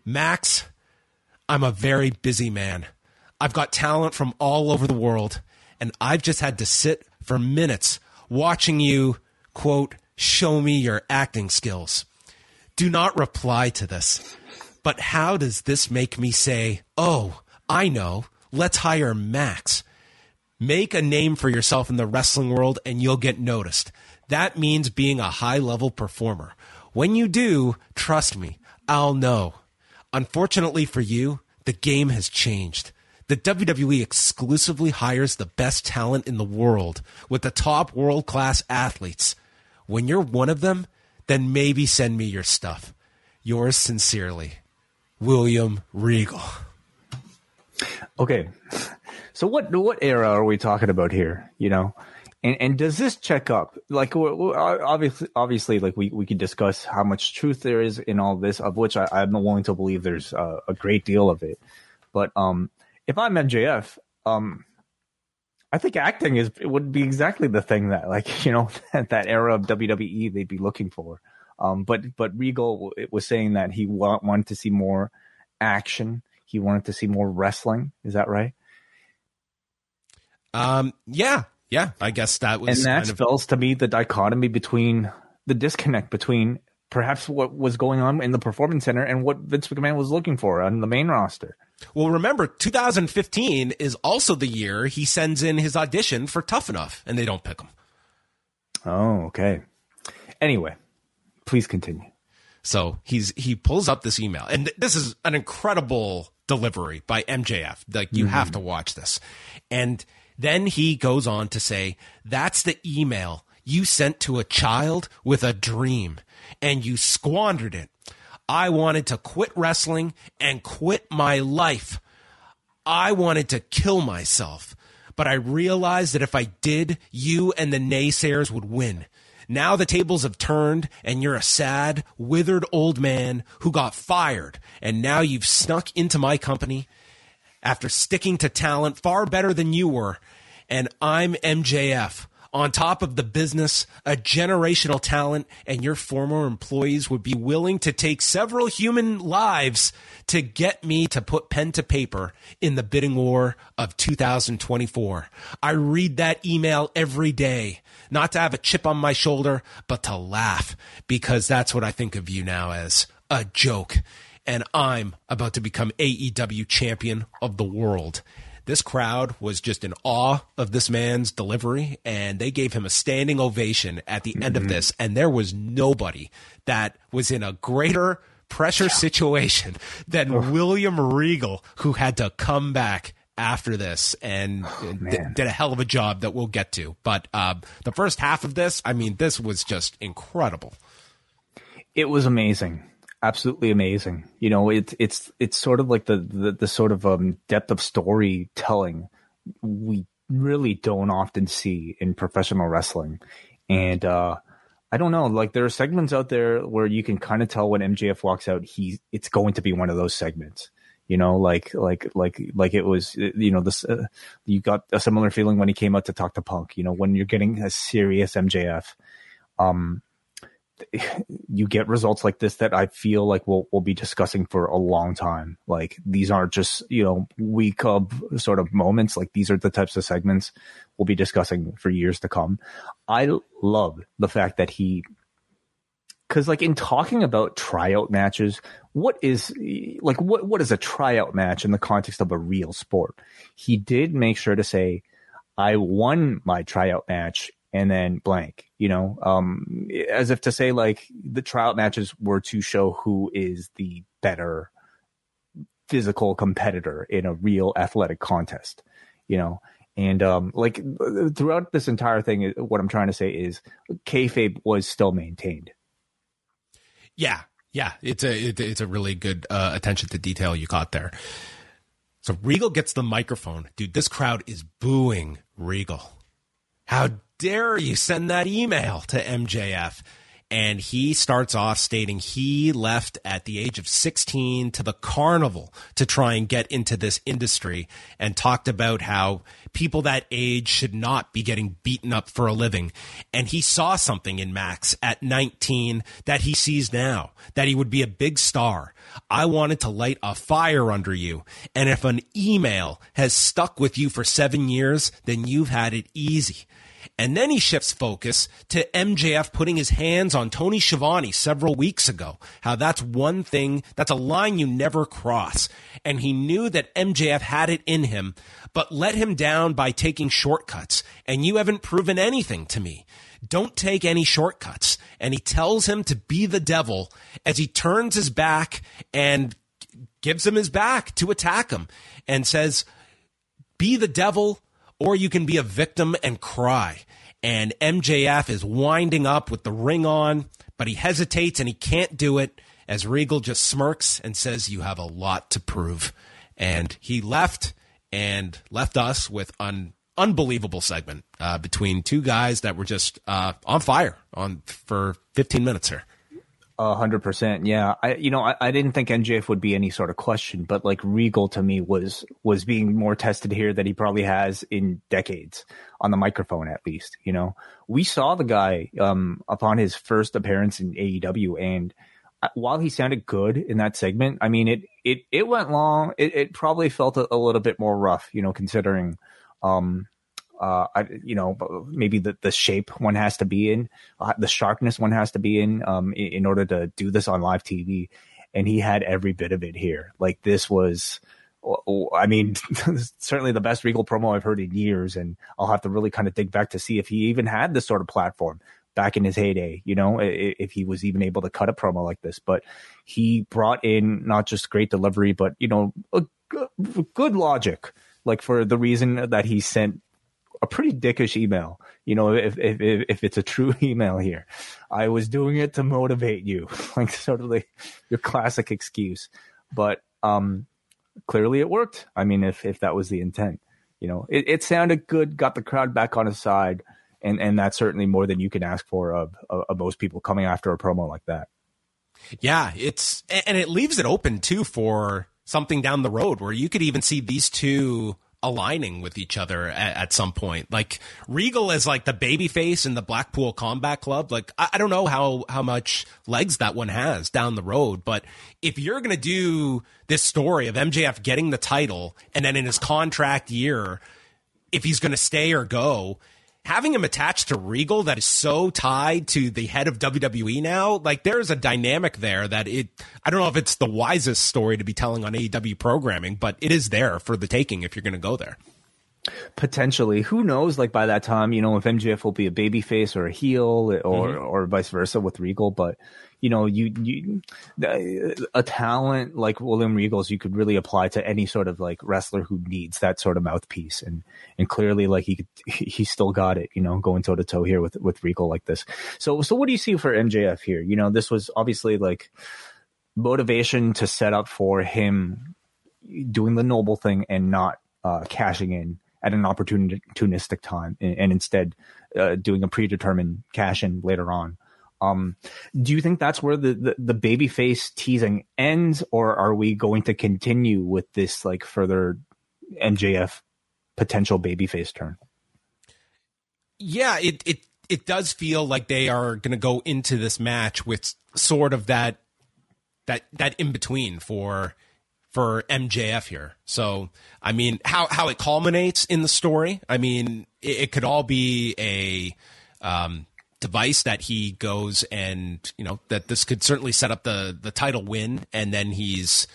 Max, I'm a very busy man. I've got talent from all over the world, and I've just had to sit for minutes watching you, quote, show me your acting skills. Do not reply to this. But how does this make me say, oh, I know, let's hire Max? Make a name for yourself in the wrestling world and you'll get noticed. That means being a high level performer. When you do, trust me, I'll know. Unfortunately for you, the game has changed. The WWE exclusively hires the best talent in the world with the top world class athletes. When you're one of them, then maybe send me your stuff. Yours sincerely, William Regal. Okay, so what what era are we talking about here? You know, and and does this check up? Like, obviously, obviously, like we we could discuss how much truth there is in all this, of which I, I'm willing to believe there's a, a great deal of it. But um, if I'm MJF, um, I think acting is it would be exactly the thing that like you know that, that era of WWE they'd be looking for. Um, but but Regal was saying that he wa- wanted to see more action. He wanted to see more wrestling. Is that right? Um, yeah, yeah, I guess that was and that kind of- to me the dichotomy between the disconnect between perhaps what was going on in the performance center and what Vince McMahon was looking for on the main roster. Well, remember, 2015 is also the year he sends in his audition for Tough Enough, and they don't pick him. Oh, okay. Anyway, please continue. So he's he pulls up this email, and this is an incredible delivery by MJF. Like you have mm-hmm. to watch this, and then he goes on to say, "That's the email you sent to a child with a dream, and you squandered it. I wanted to quit wrestling and quit my life. I wanted to kill myself." But I realized that if I did, you and the naysayers would win. Now the tables have turned and you're a sad, withered old man who got fired. And now you've snuck into my company after sticking to talent far better than you were. and I'm MJF. On top of the business, a generational talent, and your former employees would be willing to take several human lives to get me to put pen to paper in the bidding war of 2024. I read that email every day, not to have a chip on my shoulder, but to laugh because that's what I think of you now as a joke. And I'm about to become AEW champion of the world. This crowd was just in awe of this man's delivery, and they gave him a standing ovation at the end of this. And there was nobody that was in a greater pressure situation than William Regal, who had to come back after this and d- did a hell of a job that we'll get to. But uh, the first half of this, I mean, this was just incredible. It was amazing, absolutely amazing. You know, it's it's it's sort of like the the, the sort of um, depth of storytelling we really don't often see in professional wrestling, and uh, I don't know, like there are segments out there where you can kind of tell when MJF walks out, he it's going to be one of those segments. You know, like like like like it was. You know, this uh, you got a similar feeling when he came out to talk to Punk. You know, when you're getting a serious MJF. Um, you get results like this that I feel like we'll we'll be discussing for a long time. Like these aren't just you know week of sort of moments. Like these are the types of segments we'll be discussing for years to come. I love the fact that he, because like in talking about tryout matches, what is like what what is a tryout match in the context of a real sport? He did make sure to say, "I won my tryout match and then blank, you know, um, as if to say like the tryout matches were to show who is the better physical competitor in a real athletic contest, you know. And um, like throughout this entire thing, what I'm trying to say is kayfabe was still maintained. Yeah, yeah, it's a it, it's a really good uh, attention to detail you caught there. So Regal gets the microphone, dude. This crowd is booing Regal. How dare you send that email to MJF? And he starts off stating he left at the age of 16 to the carnival to try and get into this industry and talked about how people that age should not be getting beaten up for a living. And he saw something in Max at 19 that he sees now, that he would be a big star. I wanted to light a fire under you. And if an email has stuck with you for seven years, then you've had it easy. And then he shifts focus to MJF putting his hands on Tony Schiavone several weeks ago. How that's one thing, that's a line you never cross. And he knew that MJF had it in him, but let him down by taking shortcuts. And you haven't proven anything to me. Don't take any shortcuts. And he tells him to be the devil as he turns his back and gives him his back to attack him and says, be the devil or you can be a victim and cry. And MJF is winding up with the ring on, but he hesitates and he can't do it as Regal just smirks and says, You have a lot to prove. And he left and left us with an unbelievable segment uh, between two guys that were just uh, on fire on for 15 minutes here. A hundred percent, yeah. I, you know, I, I didn't think MJF would be any sort of question, but like Regal to me was was being more tested here than he probably has in decades on the microphone, at least. You know, we saw the guy um, upon his first appearance in AEW, and uh, while he sounded good in that segment, I mean, it it it went long. It, it probably felt a, a, little bit more rough, you know, considering um, uh, I, you know, maybe the, the shape one has to be in, uh, the sharpness one has to be in, um, in, in, order to do this on live TV. And he had every bit of it here. Like this was, I mean, certainly the best Regal promo I've heard in years. And I'll have to really kind of dig back to see if he even had this sort of platform back in his heyday, you know, if he was even able to cut a promo like this. But he brought in not just great delivery, but, you know, a good logic like for the reason that he sent a pretty dickish email. You know, if, if, if it's a true email here, I was doing it to motivate you, like sort of your classic excuse. But um, clearly it worked. I mean, if if that was the intent, you know, it, it sounded good, got the crowd back on his side, and and that's certainly more than you can ask for of, of, of most people coming after a promo like that. Yeah, it's and it leaves it open too for something down the road where you could even see these two aligning with each other at, at, some point. Like Regal is like the baby face in the Blackpool Combat Club. Like I, I, don't know how how much legs that one has down the road, but if you're gonna do this story of MJF getting the title and then in his contract year, if he's gonna stay or go, having him attached to Regal that is so tied to the head of WWE now, like there's a dynamic there that it, I don't know if it's the wisest story to be telling on AEW programming, but it is there for the taking if you're going to go there. Potentially, who knows? Like by that time, you know, if MJF will be a babyface or a heel, or mm-hmm. or vice versa with Regal. But you know, you you a talent like William Regals, you could really apply to any sort of like wrestler who needs that sort of mouthpiece, and and clearly, like he he still got it, you know, going toe to toe here with with Regal like this. So so what do you see for MJF here? You know, this was obviously like motivation to set up for him doing the noble thing and not uh, cashing in at an opportunistic time, and, and instead uh, doing a predetermined cash in later on. Um, do you think that's where the, the, the baby face teasing ends, or are we going to continue with this like further MJF potential babyface turn? Yeah, it it it does feel like they are going to go into this match with sort of that that that in between for for MJF here. So, I mean, how how it culminates in the story, I mean, it, it could all be a um, device that he goes and you know that this could certainly set up the the title win, and then he's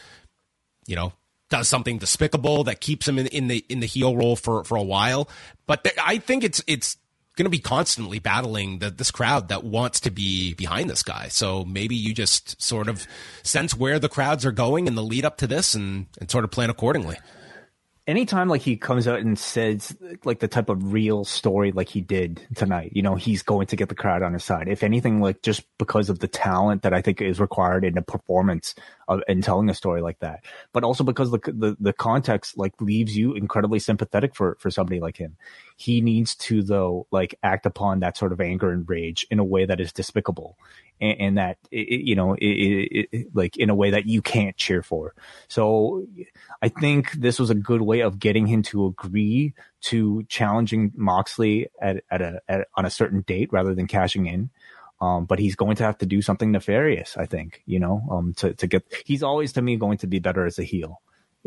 you know does something despicable that keeps him in, in the in the heel role for for a while. But th- I think it's it's going to be constantly battling the, this crowd that wants to be behind this guy. So maybe you just sort of sense where the crowds are going in the lead up to this and, and sort of plan accordingly anytime like he comes out and says like the type of real story like he did tonight, you know, he's going to get the crowd on his side. If anything, like just because of the talent that I think is required in a performance of in telling a story like that, but also because the the, the context like leaves you incredibly sympathetic for for somebody like him. He needs to though like act upon that sort of anger and rage in a way that is despicable and, and that it, you know it, it, like in a way that you can't cheer for. So I think this was a good way of getting him to agree to challenging Moxley at at a at, on a certain date rather than cashing in. Um, but he's going to have to do something nefarious, I think, you know, um, to, to get, he's always to me going to be better as a heel.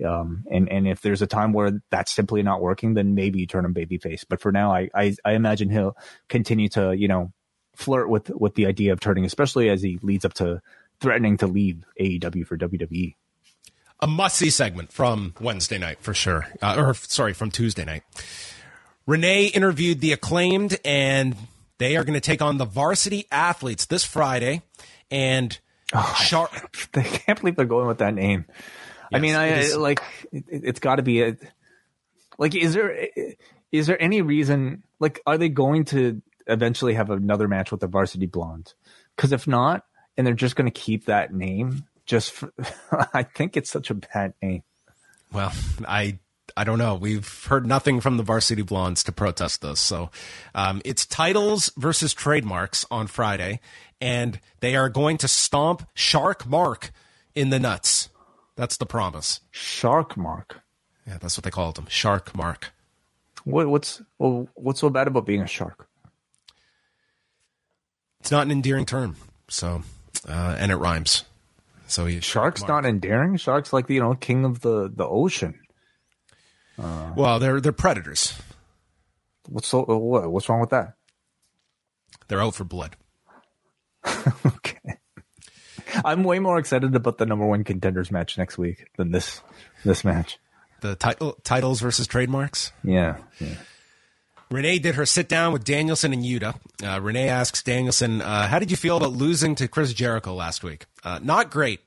Um, and, and if there's a time where that's simply not working, then maybe you turn him babyface. But for now, I, I, I imagine he'll continue to, you know, flirt with with the idea of turning, especially as he leads up to threatening to leave AEW for WWE. A must see segment from Wednesday night for sure, uh, or sorry, from Tuesday night. Renee interviewed the acclaimed, and they are going to take on the varsity athletes this Friday. And oh, Char- I can't believe they're going with that name. Yes, I mean, I like it, has got to be a like. Is there is there any reason? Like, are they going to eventually have another match with the Varsity Blondes. Because if not, and they're just going to keep that name, just for, I think it's such a bad name. Well, I I don't know. We've heard nothing from the Varsity Blondes to protest this. So um, it's titles versus trademarks on Friday, and they are going to stomp Shark Mark in the nuts. That's the promise. Shark Mark. Yeah, that's what they called him. Shark Mark. What, what's well, what's so bad about being a shark? It's not an endearing term. So, uh, and it rhymes. So he, shark's not endearing. Shark's like you know king of the the ocean. Uh, well, they're they're predators. What's so what? What's wrong with that? They're out for blood. okay. I'm way more excited about the number one contenders match next week than this this match. The title titles versus trademarks. Yeah. yeah. Renee did her sit down with Danielson and Yuta. Uh, Renee asks Danielson, uh, How did you feel about losing to Chris Jericho last week? Uh, not great.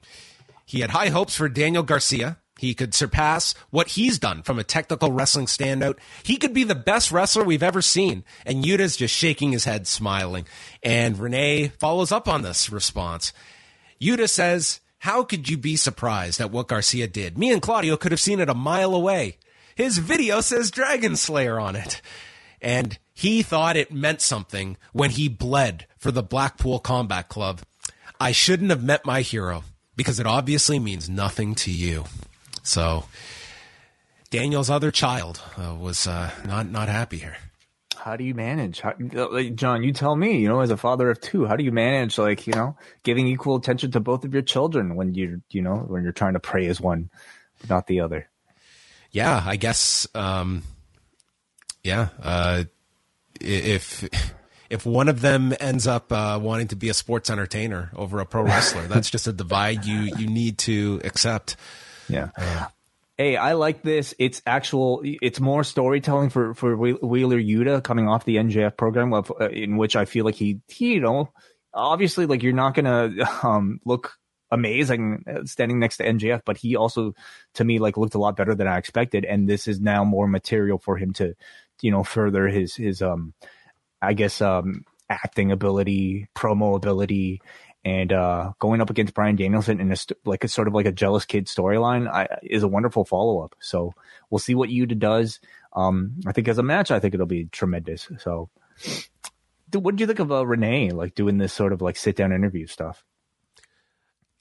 He had high hopes for Daniel Garcia. He could surpass what he's done from a technical wrestling standout. He could be the best wrestler we've ever seen. And Yuta's just shaking his head, smiling. And Renee follows up on this response. Yuta says, How could you be surprised at what Garcia did? Me and Claudio could have seen it a mile away. His video says Dragon Slayer on it and he thought it meant something when he bled for the Blackpool Combat Club. I shouldn't have met my hero because it obviously means nothing to you. So Daniel's other child uh, was uh, not not happy here. How do you manage, how, like, John? You tell me. You know, as a father of two, how do you manage, like, you know, giving equal attention to both of your children when you, you know, when you're trying to praise one, but not the other? Yeah, I guess. Um, yeah, uh, if if one of them ends up uh, wanting to be a sports entertainer over a pro wrestler, that's just a divide you you need to accept. Yeah. hey, I like this. It's actual. It's more storytelling for for Wheeler Yuta coming off the MJF program, of, uh, in which I feel like he, he, you know, obviously, like you're not gonna um, look amazing uh, standing next to MJF, but he also, to me, like looked a lot better than I expected. And this is now more material for him to, you know, further his his um, I guess um acting ability, promo ability, and uh, going up against Bryan Danielson in a st- like a sort of like a jealous kid storyline I is a wonderful follow up. So we'll see what Yuta does. Um, I think as a match, I think it'll be tremendous. So, what did you think of uh, Renee like doing this sort of like sit down interview stuff?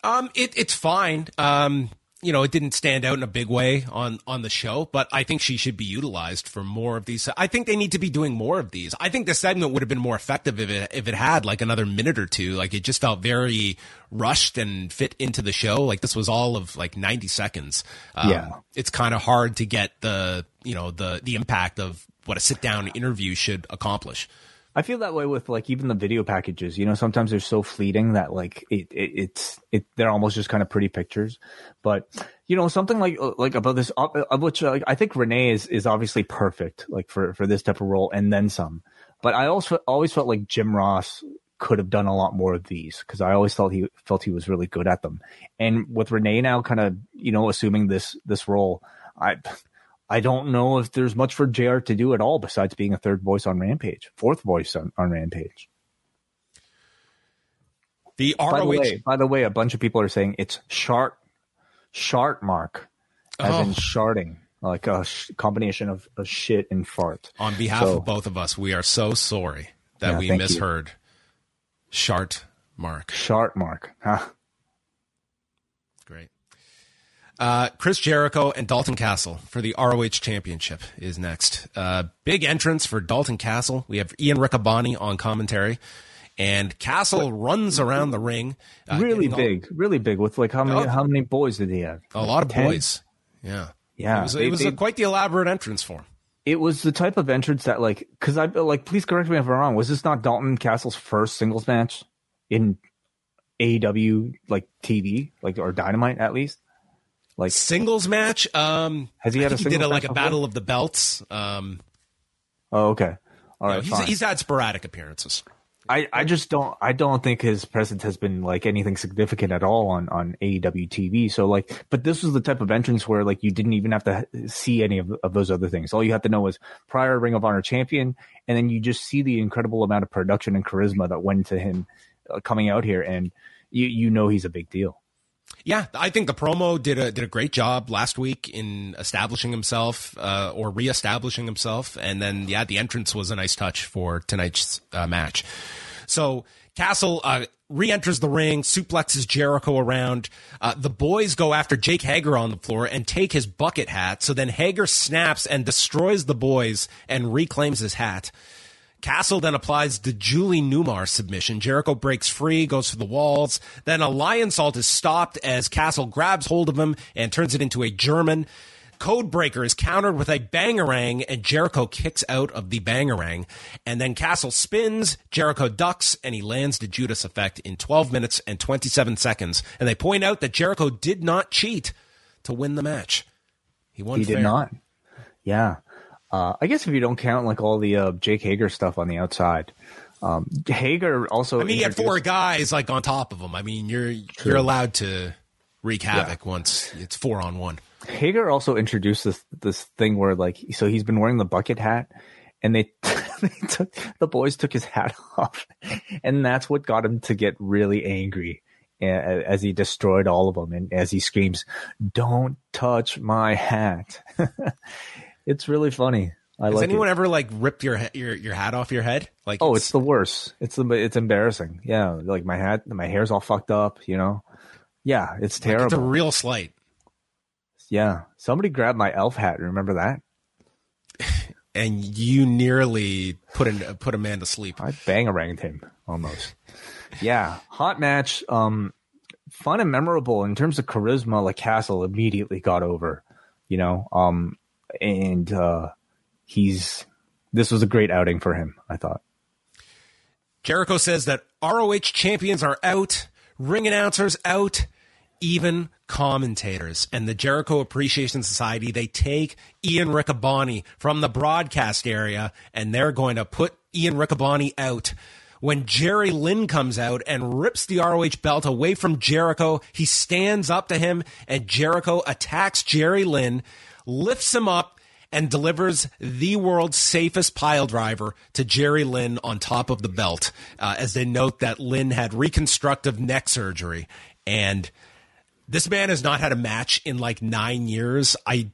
Um, it, it's fine. Um, you know, it didn't stand out in a big way on on the show, but I think she should be utilized for more of these. I think they need to be doing more of these. I think the segment would have been more effective if it if it had like another minute or two. Like it just felt very rushed and fit into the show. Like this was all of like 90 seconds. Um, yeah. It's kind of hard to get the, you know, the the impact of what a sit down interview should accomplish. I feel that way with like even the video packages. You know, sometimes they're so fleeting that like it, it it's it they're almost just kind of pretty pictures. But you know, something like uh, like about this of which uh, I think Renee is is obviously perfect like for for this type of role and then some. But I also always felt like Jim Ross could have done a lot more of these because I always felt he felt he was really good at them. And with Renee now kind of you know assuming this this role, I I don't know if there's much for JR to do at all besides being a third voice on Rampage, fourth voice on, on Rampage. The ROH. By the, way, by the way, a bunch of people are saying it's shart, shart mark, as oh. in sharding, like a sh- combination of, of, shit and fart. On behalf so, of both of us, we are so sorry that yeah, we misheard. You. Shart mark. Shart mark. Huh. Great. Uh, Chris Jericho and Dalton Castle for the ROH Championship is next. Uh, big entrance for Dalton Castle. We have Ian Riccaboni on commentary, and Castle runs around the ring. Uh, really big, all, really big. With like how many? Oh, how many boys did he have? A like lot of 10? boys. Yeah, yeah. It was, they, it was they, a, quite the elaborate entrance for him. It was the type of entrance that, like, because I like. Please correct me if I'm wrong. Was this not Dalton Castle's first singles match in AEW, like TV, like or Dynamite at least? Like singles match. Um, has he had a he did a, like a battle of the belts. Um, oh, okay. All right. he's, he's, had sporadic appearances. I, I just don't I don't think his presence has been like anything significant at all on on AEW TV. So like, but this was the type of entrance where like you didn't even have to see any of, of those other things. All you have to know was prior Ring of Honor champion, and then you just see the incredible amount of production and charisma that went to him uh, coming out here, and you you know he's a big deal. Yeah, I think the promo did a did a great job last week in establishing himself uh, or reestablishing himself, and then yeah, the entrance was a nice touch for tonight's uh, match. So Castle uh, re-enters the ring, suplexes Jericho around. Uh, the boys go after Jake Hager on the floor and take his bucket hat. So then Hager snaps and destroys the boys and reclaims his hat. Castle then applies the Julie Newmar submission. Jericho breaks free, goes for the walls. Then a Lionsault is stopped as Castle grabs hold of him and turns it into a German. Codebreaker is countered with a bangerang, and Jericho kicks out of the bangerang. And then Castle spins, Jericho ducks, and he lands the Judas effect in 12 minutes and 27 seconds. And they point out that Jericho did not cheat to win the match. He won. He fair. did not. Yeah. Uh, I guess if you don't count like all the uh, Jake Hager stuff on the outside, um, Hager also. I mean, you had four guys like on top of him. I mean, you're True. you're allowed to wreak havoc yeah. once it's four on one. Hager also introduced this this thing where like so he's been wearing the bucket hat, and they, they took the boys took his hat off, and that's what got him to get really angry as he destroyed all of them and as he screams, "Don't touch my hat." it's really funny. I Has like anyone it. ever like ripped your your your hat off your head? Like, oh, it's, it's the worst. It's the it's embarrassing. Yeah, like my hat, my hair's all fucked up. You know. Yeah, it's terrible. Like it's a real slight. Yeah. Somebody grabbed my elf hat. Remember that? And you nearly put an, put a man to sleep. I bangaranged him almost. yeah. Hot match. Um, fun and memorable in terms of charisma. Like Castle immediately got over, you know, um, and, uh, he's, this was a great outing for him, I thought. Jericho says that ROH champions are out, ring announcers out, even commentators. And the Jericho Appreciation Society, they take Ian Riccaboni from the broadcast area and they're going to put Ian Riccaboni out. When Jerry Lynn comes out and rips the ROH belt away from Jericho, he stands up to him and Jericho attacks Jerry Lynn, lifts him up, and delivers the world's safest pile driver to Jerry Lynn on top of the belt, uh, as they note that Lynn had reconstructive neck surgery. And this man has not had a match in like nine years. I.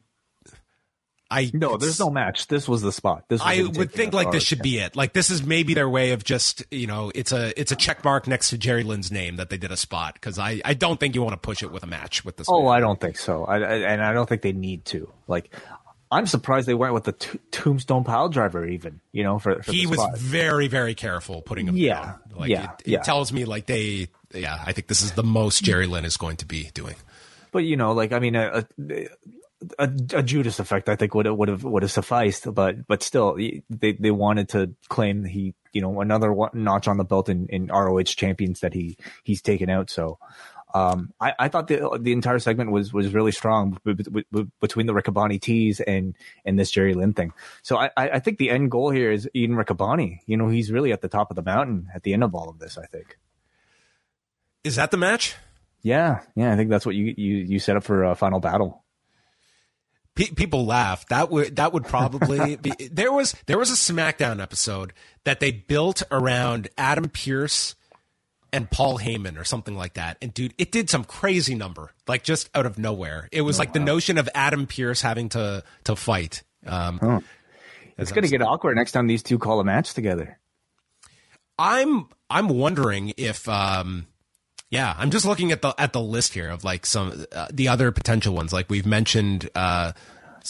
I No, there's no match. This was the spot. This was I would think like this should be it. Like this is maybe their way of just you know it's a it's a check mark next to Jerry Lynn's name that they did a spot because I I don't think you want to push it with a match with this. Oh, man. I don't think so. I, I and I don't think they need to. Like, I'm surprised they went with the t- Tombstone pile driver. Even you know, for, for he was very very careful putting him. Yeah, down. like yeah, it, it yeah. tells me like they yeah I think this is the most Jerry Lynn is going to be doing. But you know, like I mean, a, a, a, a Judas effect, I think would have would have would have sufficed. But but still, they they wanted to claim he you know another notch on the belt in, in ROH champions that he he's taken out. So. Um, I, I thought the the entire segment was was really strong b- b- b- between the Riccaboni tease and and this Jerry Lynn thing. So I, I I think the end goal here is Ian Riccaboni. You know, he's really at the top of the mountain at the end of all of this. I think. Is that the match? Yeah, yeah, I think that's what you you you set up for a final battle. Pe- people laugh. That would that would probably be there was there was a SmackDown episode that they built around Adam Pearce and Paul Heyman or something like that. And dude, it did some crazy number like just out of nowhere. It was like the notion of Adam Pearce having to to fight. Um, It's going to get awkward next time these two call a match together. I'm I'm wondering if um yeah, I'm just looking at the at the list here of like some uh, the other potential ones. Like we've mentioned uh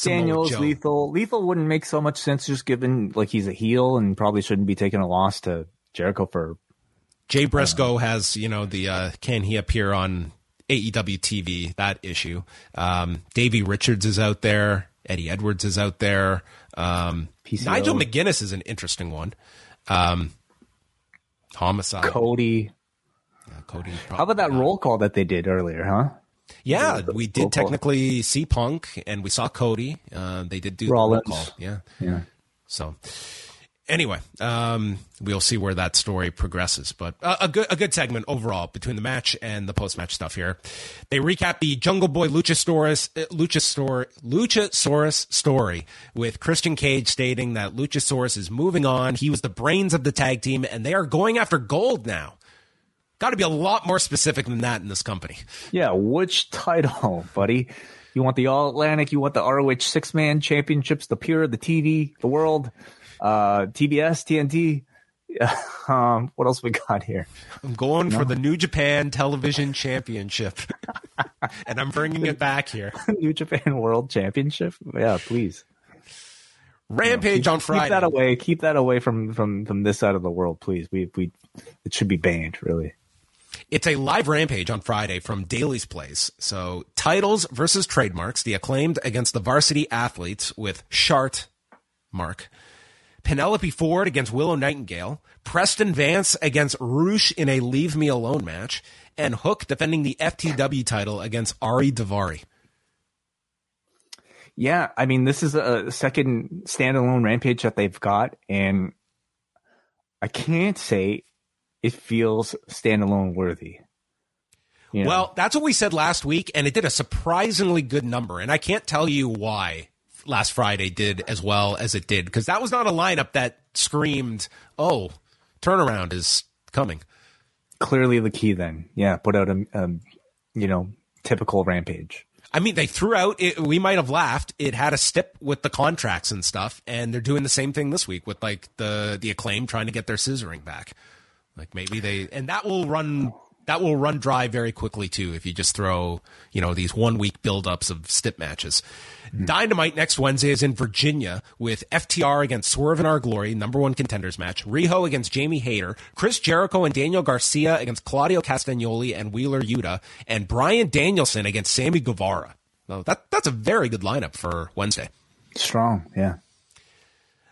Daniels. Lethal. Lethal wouldn't make so much sense just given like he's a heel and probably shouldn't be taking a loss to Jericho for. Jay Briscoe has, you know, the uh, can he appear on AEW TV? That issue. Um, Davey Richards is out there. Eddie Edwards is out there. Um, Nigel McGuinness is an interesting one. Um, homicide. Cody. Cody. How about that roll call that they did earlier, huh? Yeah, we did technically see Punk and we saw Cody. Uh, they did do the roll call. Yeah. Yeah. So anyway, um, we'll see where that story progresses. But uh, a good a good segment overall between the match and the post match stuff here. They recap the Jungle Boy Luchasaurus uh, Luchasaur, Luchasaurus story with Christian Cage stating that Luchasaurus is moving on. He was the brains of the tag team, and they are going after gold now. Got to be a lot more specific than that in this company. Yeah. Which title, buddy? You want the All Atlantic? You want the ROH six man championships? The Pure, the TV, the World, uh, TBS, TNT. um, what else we got here? I'm going for the New Japan Television Championship, and I'm bringing it back here. New Japan World Championship? Yeah, please. Rampage on Friday. Keep that away. Keep that away from from from this side of the world, please. We we it should be banned, really. It's a live rampage on Friday from Daily's Place. So titles versus trademarks, the acclaimed against the varsity athletes with Shart, Mark. Penelope Ford against Willow Nightingale. Preston Vance against Roosh in a Leave Me Alone match. And Hook defending the FTW title against Ari Daivari. Yeah, I mean, this is a second standalone rampage that they've got, and I can't say it feels standalone worthy. You know? Well, that's what we said last week, and it did a surprisingly good number. And I can't tell you why last Friday did as well as it did, because that was not a lineup that screamed, oh, turnaround is coming. clearly the key. Then, yeah, put out a, a you know typical rampage. I mean, they threw out, it, we might have laughed. It had a stip with the contracts and stuff, and they're doing the same thing this week with like the, the acclaim trying to get their scissoring back. Like maybe they, and that will run, that will run dry very quickly too if you just throw you know these one week buildups of stip matches. Hmm. Dynamite next Wednesday is in Virginia with FTR against Swerve and Our Glory, number one contenders match. Riho against Jamie Hayter, Chris Jericho and Daniel Garcia against Claudio Castagnoli and Wheeler Yuta, and Bryan Danielson against Sammy Guevara. So that that's a very good lineup for Wednesday. Strong, yeah.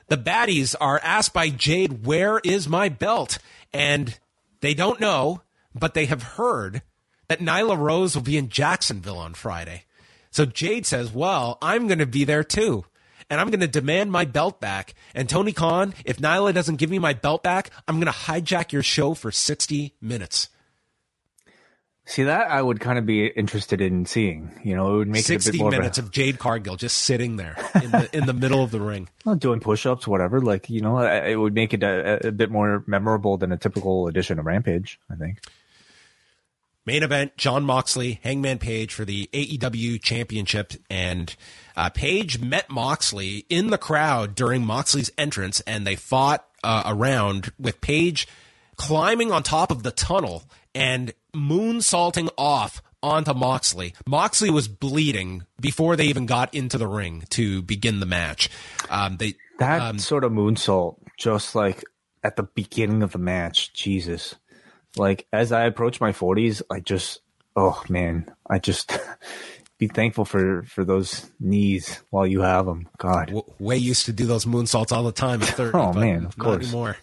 The baddies are asked by Jade, "Where is my belt?" And they don't know, but they have heard that Nyla Rose will be in Jacksonville on Friday. So Jade says, Well, I'm going to be there too. And I'm going to demand my belt back. And Tony Khan, if Nyla doesn't give me my belt back, I'm going to hijack your show for 60 minutes. See that I would kind of be interested in seeing. You know, it would make 60 it a bit more minutes of, of Jade Cargill just sitting there in the, in the middle of the ring. a, well, doing push-ups, whatever. Like you know, it would make it a, a bit more memorable than a typical edition of Rampage. I think. Main event: Jon Moxley, Hangman Page for the AEW Championship, and uh, Page met Moxley in the crowd during Moxley's entrance, and they fought uh, around with Page climbing on top of the tunnel and moonsaulting off onto Moxley. Moxley was bleeding before they even got into the ring to begin the match. Um, they That um, sort of moonsault, just like at the beginning of the match, Jesus. Like as I approach my forties, I just, oh man, I just be thankful for for those knees while you have them. God, w- way used to do those moonsaults all the time at 30. Oh, man, of not course. anymore.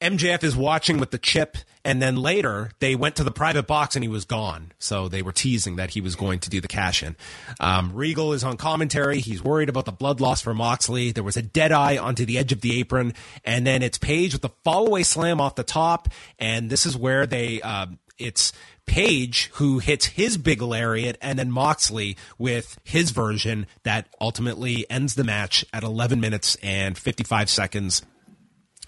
MJF is watching with the chip, and then later they went to the private box and he was gone. So they were teasing that he was going to do the cash in. Um, Regal is on commentary. He's worried about the blood loss for Moxley. There was a dead eye onto the edge of the apron, and then it's Page with the fallaway slam off the top, and this is where they. Um, it's Page who hits his big lariat, and then Moxley with his version that ultimately ends the match at 11 minutes and 55 seconds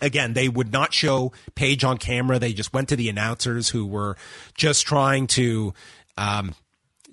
again, they would not show Page on camera. They just went to the announcers who were just trying to um,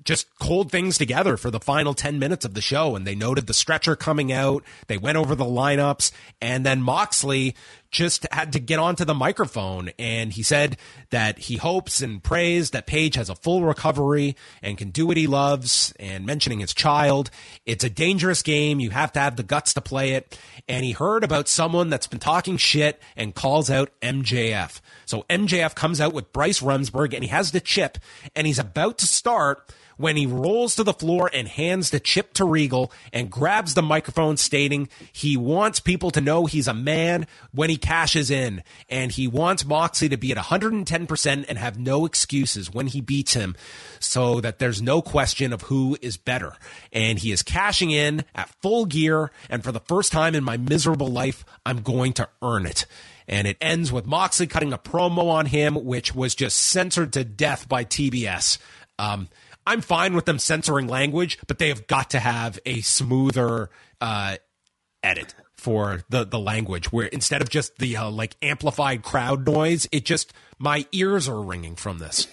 just hold things together for the final 10 minutes of the show. And they noted the stretcher coming out. They went over the lineups. And then Moxley just had to get onto the microphone. And he said that he hopes and prays that Page has a full recovery and can do what he loves. And mentioning his child, it's a dangerous game. You have to have the guts to play it. And he heard about someone that's been talking shit and calls out MJF. So MJF comes out with Bryce Remsburg and he has the chip and he's about to start when he rolls to the floor and hands the chip to Regal and grabs the microphone stating he wants people to know he's a man when he cashes in and he wants Moxley to be at 110% and have no excuses when he beats him so that there's no question of who is better. And he is cashing in at full gear and for the first time in my miserable life, I'm going to earn it. And it ends with Moxley cutting a promo on him, which was just censored to death by TBS. Um, I'm fine with them censoring language, but they have got to have a smoother uh, edit for the the language where instead of just the uh, like amplified crowd noise, it just my ears are ringing from this.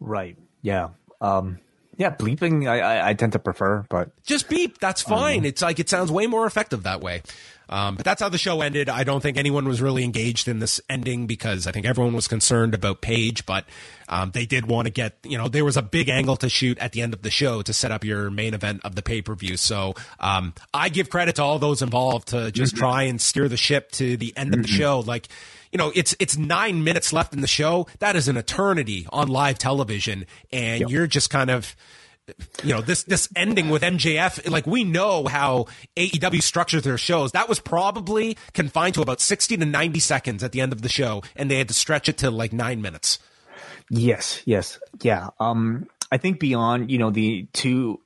right? Yeah, um, yeah. Bleeping, I, I, I tend to prefer, but Just beep. That's fine. It's like it sounds way more effective that way. Um, but that's how the show ended. I don't think anyone was really engaged in this ending because I think everyone was concerned about Page, but um, they did want to get, you know, there was a big angle to shoot at the end of the show to set up your main event of the pay per view. So um, I give credit to all those involved to just try and steer the ship to the end of the show. Like, you know, it's it's nine minutes left in the show. That is an eternity on live television, and you're just kind of you know this this ending with MJF like we know how AEW structures their shows that was probably confined to about 60 to 90 seconds at the end of the show and they had to stretch it to like 9 minutes Yes, yes, yeah. Um, I think beyond you know the two,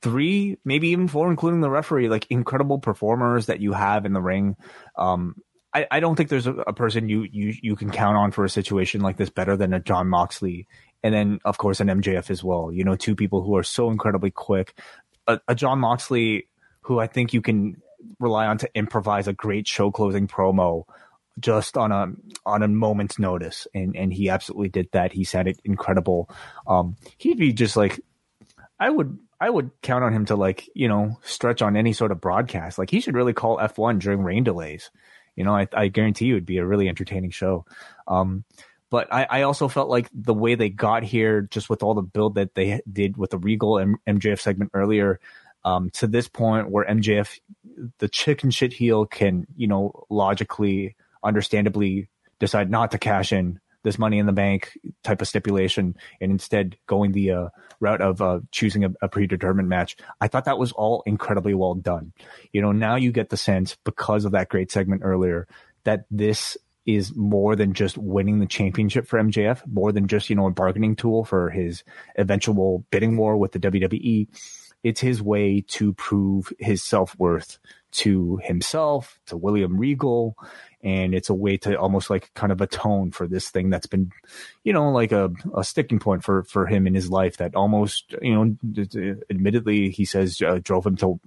three, maybe even four, including the referee, like incredible performers that you have in the ring. Um, I, I don't think there's a, a person you you you can count on for a situation like this better than a Jon Moxley, and then of course an MJF as well. You know, two people who are so incredibly quick. A, a Jon Moxley who I think you can rely on to improvise a great show closing promo just on a on a moment's notice. And and he absolutely did that. He sounded incredible. Um he'd be just like i would i would count on him to like you know stretch on any sort of broadcast. Like he should really call f1 during rain delays. You know i, I guarantee you it'd be a really entertaining show. Um but I, I also felt like the way they got here, just with all the build that they did with the Regal and MJF segment earlier, um, to this point where MJF, the chicken shit heel, can you know logically, understandably decide not to cash in this money in the bank type of stipulation and instead going the uh, route of uh, choosing a, a, predetermined match. I thought that was all incredibly well done. You know, now you get the sense because of that great segment earlier that this is more than just winning the championship for MJF, more than just, you know, a bargaining tool for his eventual bidding war with the WWE. It's his way to prove his self worth to himself, to William Regal, and it's a way to almost like kind of atone for this thing that's been, you know, like a, a sticking point for for him in his life that almost, you know, admittedly he says uh, drove him to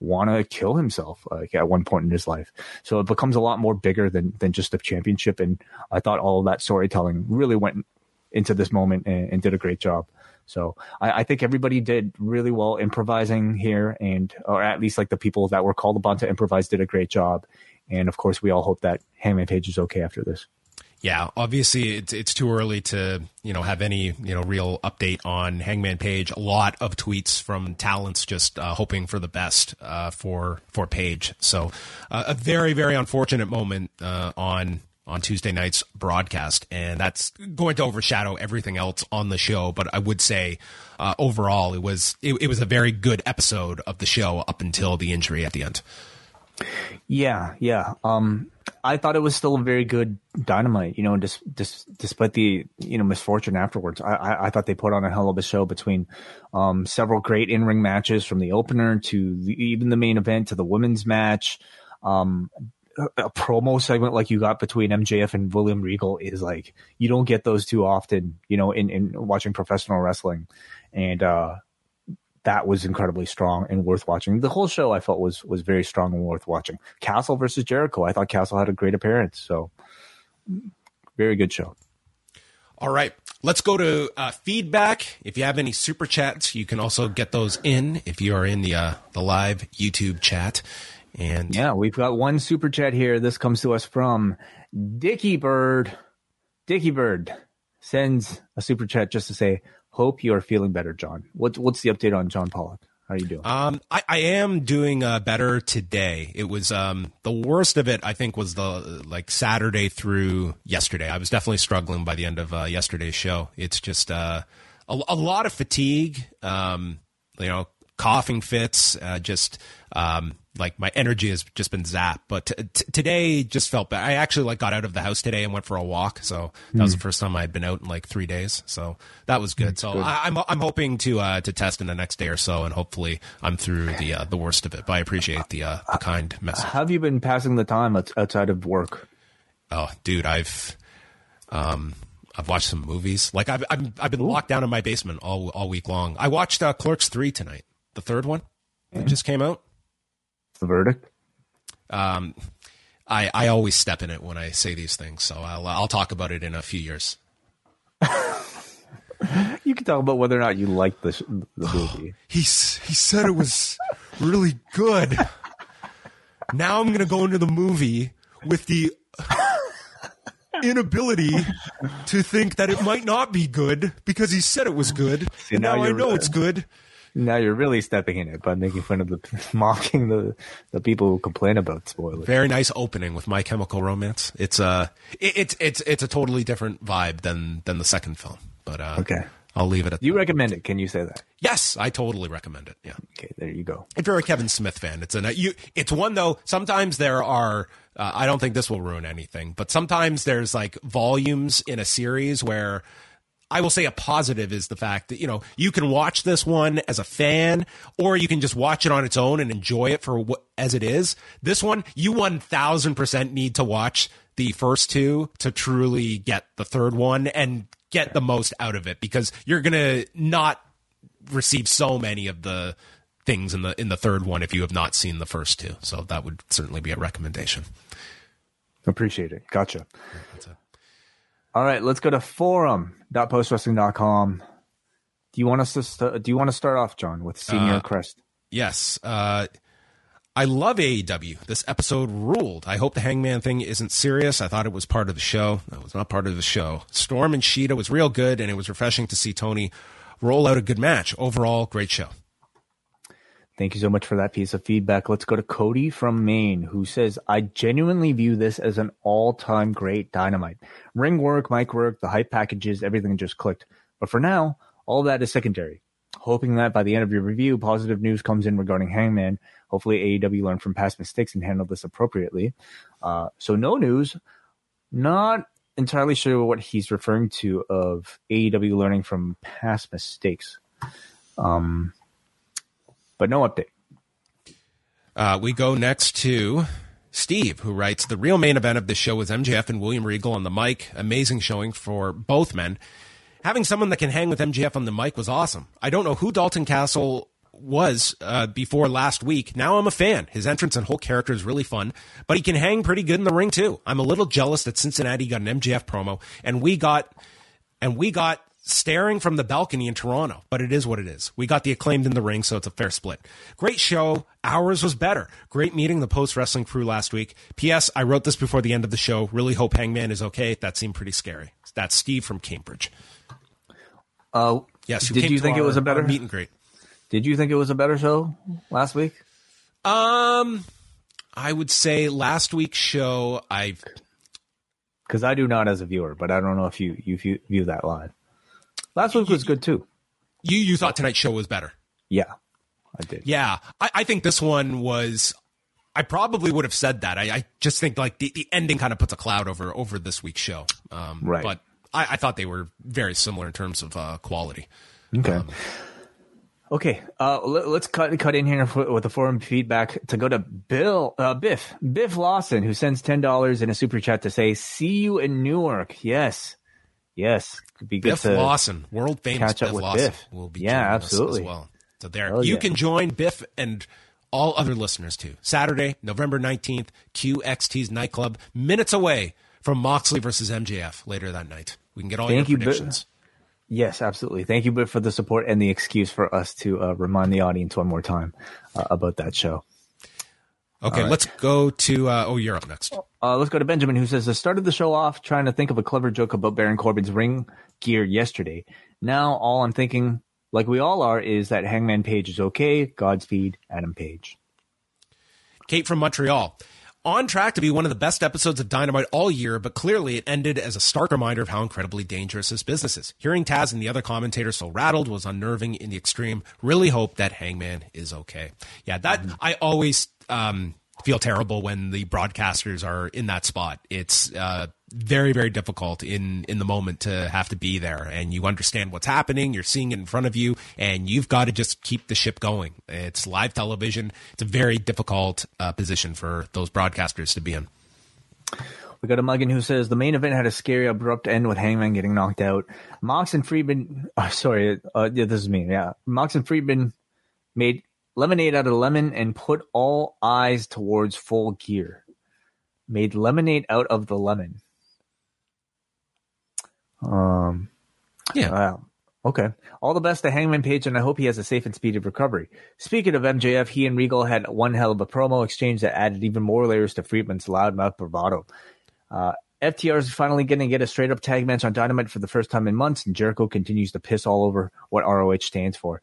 want to kill himself like at one point in his life. So it becomes a lot more bigger than than just the championship. And I thought all of that storytelling really went into this moment and, and did a great job. So I, I, think everybody did really well improvising here, and or at least like the people that were called upon to improvise did a great job. And of course, we all hope that Hangman Page is okay after this. Yeah, obviously it's it's too early to you know have any you know real update on Hangman Page. A lot of tweets from talents just uh, hoping for the best uh, for for Page. So uh, a very very unfortunate moment uh, on on Tuesday night's broadcast, and that's going to overshadow everything else on the show. But I would say uh, overall it was it, it was a very good episode of the show up until the injury at the end. Yeah, yeah. Um, I thought it was still a very good dynamite, you know, Just dis, despite the, you know, misfortune afterwards. I, I, I, thought they put on a hell of a show between um, several great in ring matches from the opener to the, even the main event to the women's match. Um, a promo segment like you got between MJF and William Regal is like, you don't get those too often, you know, in, in watching professional wrestling. And, uh, that was incredibly strong and worth watching. The whole show I felt was was very strong and worth watching. Castle versus Jericho, I thought Castle had a great appearance. So very good show. All right, let's go to uh, feedback. If you have any super chats, you can also get those in if you are in the uh, the live YouTube chat. And yeah, we've got one super chat here. This comes to us from Dicky Bird. Dicky Bird sends a super chat just to say, Hope you are feeling better, John. What's what's the update on John Pollock? How are you doing? Um, I, I am doing uh, better today. It was um, the worst of it. I think was the like Saturday through yesterday. I was definitely struggling by the end of uh, yesterday's show. It's just uh, a, a lot of fatigue. Um, you know, coughing fits. Uh, just um, like my energy has just been zapped. But t- t- today just felt bad. I actually like got out of the house today and went for a walk. So that mm. was the hmm. first time I had been out in like three days. So that was good. That's so good. I, am I'm, I'm hoping to uh, to test in the next day or so, and hopefully I'm through the uh, the worst of it. But I appreciate the uh, the kind message. How have you been passing the time outside of work? Oh, dude, I've um. I've watched some movies. Like I've I've, I've been Ooh. locked down in my basement all all week long. I watched uh, Clerks three tonight, the third one. It just came out the verdict? Um, I I always step in it when I say these things, so I'll I'll talk about it in a few years. you can talk about whether or not you like the the movie. he he said it was really good. Now I'm gonna go into the movie with the inability to think that it might not be good because he said it was good. See, and now, now I know it's good. Now you're really stepping in it by making fun of the mocking the the people who complain about spoilers. Very nice opening with My Chemical Romance. It's a uh, it, it's it's it's a totally different vibe than than the second film. But uh, okay, I'll leave it at. That. You that. recommend it? Can you say that? Yes, I totally recommend it. Yeah. Okay, there you go. If you're a Kevin Smith fan, it's a you. It's one though. Sometimes there are. Uh, I don't think this will ruin anything, but sometimes there's like volumes in a series where I will say a positive is the fact that, you know, you can watch this one as a fan or you can just watch it on its own and enjoy it for what, as it is. This one, you 1000% need to watch the first two to truly get the third one and get the most out of it because you're going to not receive so many of the things in the in the third one if you have not seen the first two. So that would certainly be a recommendation. Appreciate it. Gotcha. Yeah, all right, let's go to forum.postwrestling.com. Do you want us to st- do you want to start off, John, with Senior uh, Crest? Yes. Uh, I love AEW. This episode ruled. I hope the Hangman thing isn't serious. I thought it was part of the show. That was not part of the show. Storm and Shida was real good, and it was refreshing to see Tony roll out a good match. Overall, great show. Thank you so much for that piece of feedback. Let's go to Cody from Maine, who says, I genuinely view this as an all time great dynamite. Ring work, mic work, the hype packages, everything just clicked. But for now, all that is secondary. Hoping that by the end of your review, positive news comes in regarding Hangman. Hopefully, AEW learned from past mistakes and handled this appropriately. Uh, so, no news. Not entirely sure what he's referring to of AEW learning from past mistakes. Um, but no update. Uh, we go next to Steve, who writes The real main event of this show was MJF and William Regal on the mic. Amazing showing for both men. Having someone that can hang with MJF on the mic was awesome. I don't know who Dalton Castle was uh, before last week. Now I'm a fan. His entrance and whole character is really fun, but he can hang pretty good in the ring too. I'm a little jealous that Cincinnati got an MJF promo and we got and we got staring from the balcony in Toronto, but it is what it is. We got the acclaimed in the ring, so it's a fair split. Great show. Ours was better. Great meeting the post wrestling crew last week. P.S. I wrote this before the end of the show. Really hope Hangman is okay. That seemed pretty scary. That's Steve from Cambridge. Uh, Yes. Did you think it was a better- our meet and greet? did you think it was a better show last week? Um, I would say last week's show. I've Because I do not as a viewer, but I don't know if you you view, view that live. Last week was good too. you you thought tonight's show was better. Yeah, I did. Yeah, I, I think this one was. I probably would have said that. I, I just think like the, the ending kind of puts a cloud over over this week's show. Um, Right. But I, I thought they were very similar in terms of uh, quality. Okay. Okay, uh, let, us cut cut in here for, with the forum feedback to go to Bill uh, Biff Biff Lawson, who sends ten dollars in a super chat to say, "See you in Newark." Yes, yes, could be good Biff Lawson, world famous Biff Lawson, Biff. will be Yeah, absolutely. as well. So there, Hell you yeah. can join Biff and all other listeners too. Saturday, November nineteenth, QXT's nightclub, minutes away from Moxley versus MJF later that night. We can get all Thank your you, Yes, absolutely. Thank you, Biff, for the support and the excuse for us to uh, remind the audience one more time uh, about that show. Okay, let's go to. Uh, oh, you're up next. Uh, let's go to Benjamin, who says, I started the show off trying to think of a clever joke about Baron Corbin's ring gear yesterday. Now, all I'm thinking, like we all are, is that Hangman Page is okay. Godspeed, Adam Page. Kate from Montreal. On track to be one of the best episodes of Dynamite all year, but clearly it ended as a stark reminder of how incredibly dangerous this business is. Hearing Taz and the other commentators so rattled was unnerving in the extreme. Really hope that Hangman is okay. Yeah, that I always um, feel terrible when the broadcasters are in that spot. It's uh, very, very difficult in in the moment to have to be there, and you understand what's happening. You're seeing it in front of you, and you've got to just keep the ship going. It's live television. It's a very difficult uh, position for those broadcasters to be in. We got a Muggin who says the main event had a scary, abrupt end with Hangman getting knocked out. Mox and Friedman, oh, sorry, uh, yeah, this is me. Yeah, Mox and Friedman made lemonade out of lemon and put all eyes towards full gear. Made lemonade out of the lemon. Um. Yeah. Wow. Okay. All the best to Hangman Page, and I hope he has a safe and speedy recovery. Speaking of MJF, he and Regal had one hell of a promo exchange that added even more layers to Friedman's loudmouth bravado. Uh, FTR is finally going to get a straight up tag match on Dynamite for the first time in months, and Jericho continues to piss all over what ROH stands for.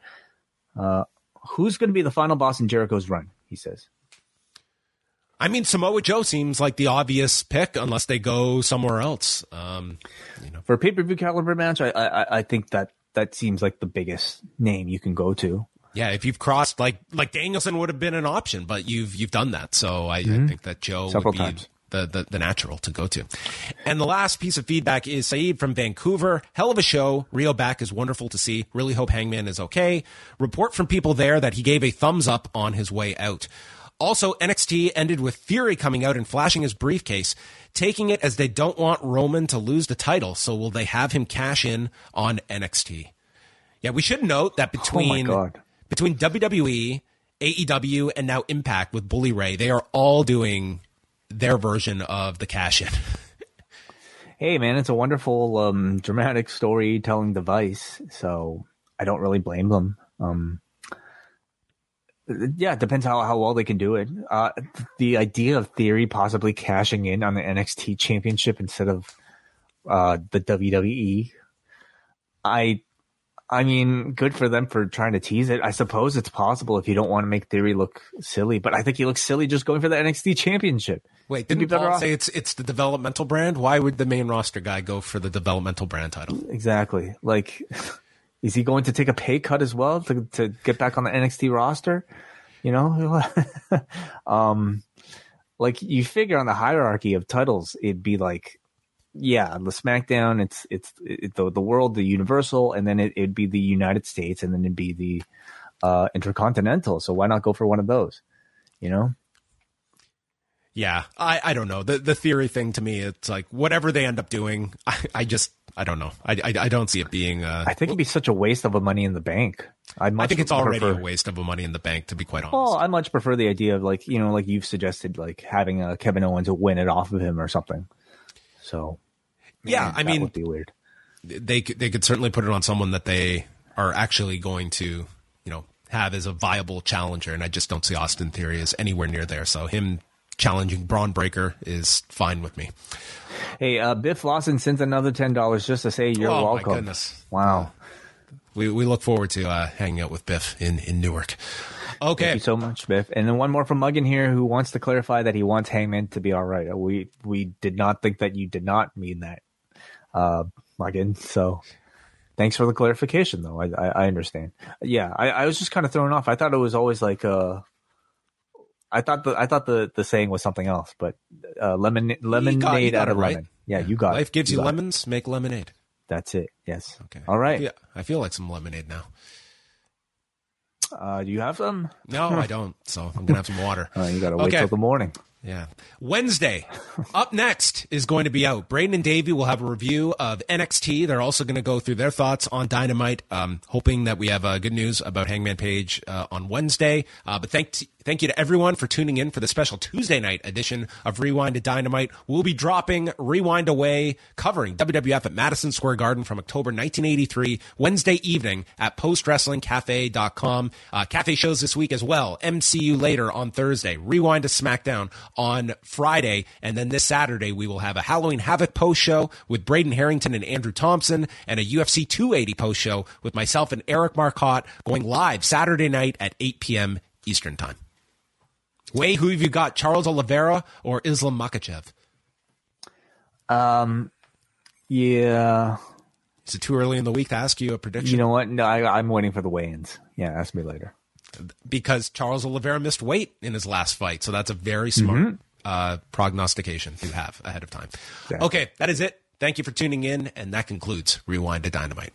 Uh, who's going to be the final boss in Jericho's run? He says. I mean, Samoa Joe seems like the obvious pick unless they go somewhere else. Um, you know, For a pay per view caliber match, I, I I think that that seems like the biggest name you can go to. yeah, if you've crossed like like Danielson would have been an option, but you've you've done that. So I, I think that Joe Several would be times. The, the the natural to go to. And the last piece of feedback is Saeed from Vancouver. Hell of a show. Riho back is wonderful to see. Really hope Hangman is okay. Report from people there that he gave a thumbs up on his way out. Also, NXT ended with Theory coming out and flashing his briefcase, taking it as they don't want Roman to lose the title. So will they have him cash in on NXT? Yeah, we should note that oh between God. between WWE, AEW, and now Impact with Bully Ray, they are all doing their version of the cash in. Hey man, it's a wonderful um, dramatic storytelling device, so I don't really blame them. Um, Yeah, it depends how, how well they can do it. Uh, the idea of Theory possibly cashing in on the NXT championship instead of uh, the WWE, I, I mean, good for them for trying to tease it. I suppose it's possible if you don't want to make Theory look silly, but I think he looks silly just going for the NXT championship. Wait, didn't Paul say it's it's the developmental brand? Why would the main roster guy go for the developmental brand title? Exactly. Like, is he going to take a pay cut as well to to get back on the NXT roster? You know, um, like you figure on the hierarchy of titles, it'd be like, yeah, the SmackDown, it's it's it, the the world, the Universal, and then it, it'd be the United States, and then it'd be the uh, Intercontinental. So why not go for one of those? You know. Yeah, I, I don't know. The the theory thing to me, it's like whatever they end up doing, I, I just I don't know. I, I, I don't see it being. Uh, I think it'd be such a waste of a money in the bank. I think it's already prefer, a waste of a money in the bank, to be quite honest. Well, I much prefer the idea of like you know, like you've suggested, like having a Kevin Owens win it off of him or something. So, man, yeah, I mean, would be weird. They they could certainly put it on someone that they are actually going to, you know, have as a viable challenger, and I just don't see Austin Theory as anywhere near there. So him challenging Bron Breakker is fine with me. Hey, uh, Biff Lawson sends another ten dollars just to say you're oh, welcome. My goodness! Wow. We we look forward to uh, hanging out with Biff in in Newark. Okay. Thank you so much, Biff. And then one more from Muggin here, who wants to clarify that he wants Hangman to be all right. We we did not think that you did not mean that, uh, Muggin. So thanks for the clarification, though. I I, I understand. Yeah, I, I was just kind of thrown off. I thought it was always like uh I thought the I thought the, the saying was something else, but uh, lemon lemonade got, got out of right. lemon. Yeah, you got Life it. gives you, got lemons, it. make lemonade. That's it. Yes. Okay. All right. Yeah, I feel like some lemonade now. Uh, do you have some? No, I don't. So I'm gonna have some water. Uh, you got to wait Okay. till the morning. Yeah. Wednesday, up next is going to be out. Braden and Davey will have a review of NXT. They're also going to go through their thoughts on Dynamite. Um, hoping that we have uh, good news about Hangman Page uh, on Wednesday. Uh, but thank thank you to everyone for tuning in for the special Tuesday night edition of Rewind to Dynamite. We'll be dropping Rewind Away, covering WWF at Madison Square Garden from October 1983, Wednesday evening at postwrestlingcafe.com. Uh, cafe shows this week as well. MCU later on Thursday. Rewind to SmackDown on Friday. And then this Saturday, we will have a Halloween Havoc post show with Braden Herrington and Andrew Thompson and a UFC 280 post show with myself and Eric Marcotte going live Saturday night at 8 p.m. Eastern Time. Wai, who have you got? Charles Oliveira or Islam Makhachev? Um, yeah. Is it too early in the week to ask you a prediction? You know what? No, I, I'm waiting for the weigh-ins. Yeah, ask me later. because Charles Oliveira missed weight in his last fight. So that's a very smart uh, prognostication to have ahead of time. Exactly. Okay, that is it. Thank you for tuning in, and that concludes Rewind to Dynamite.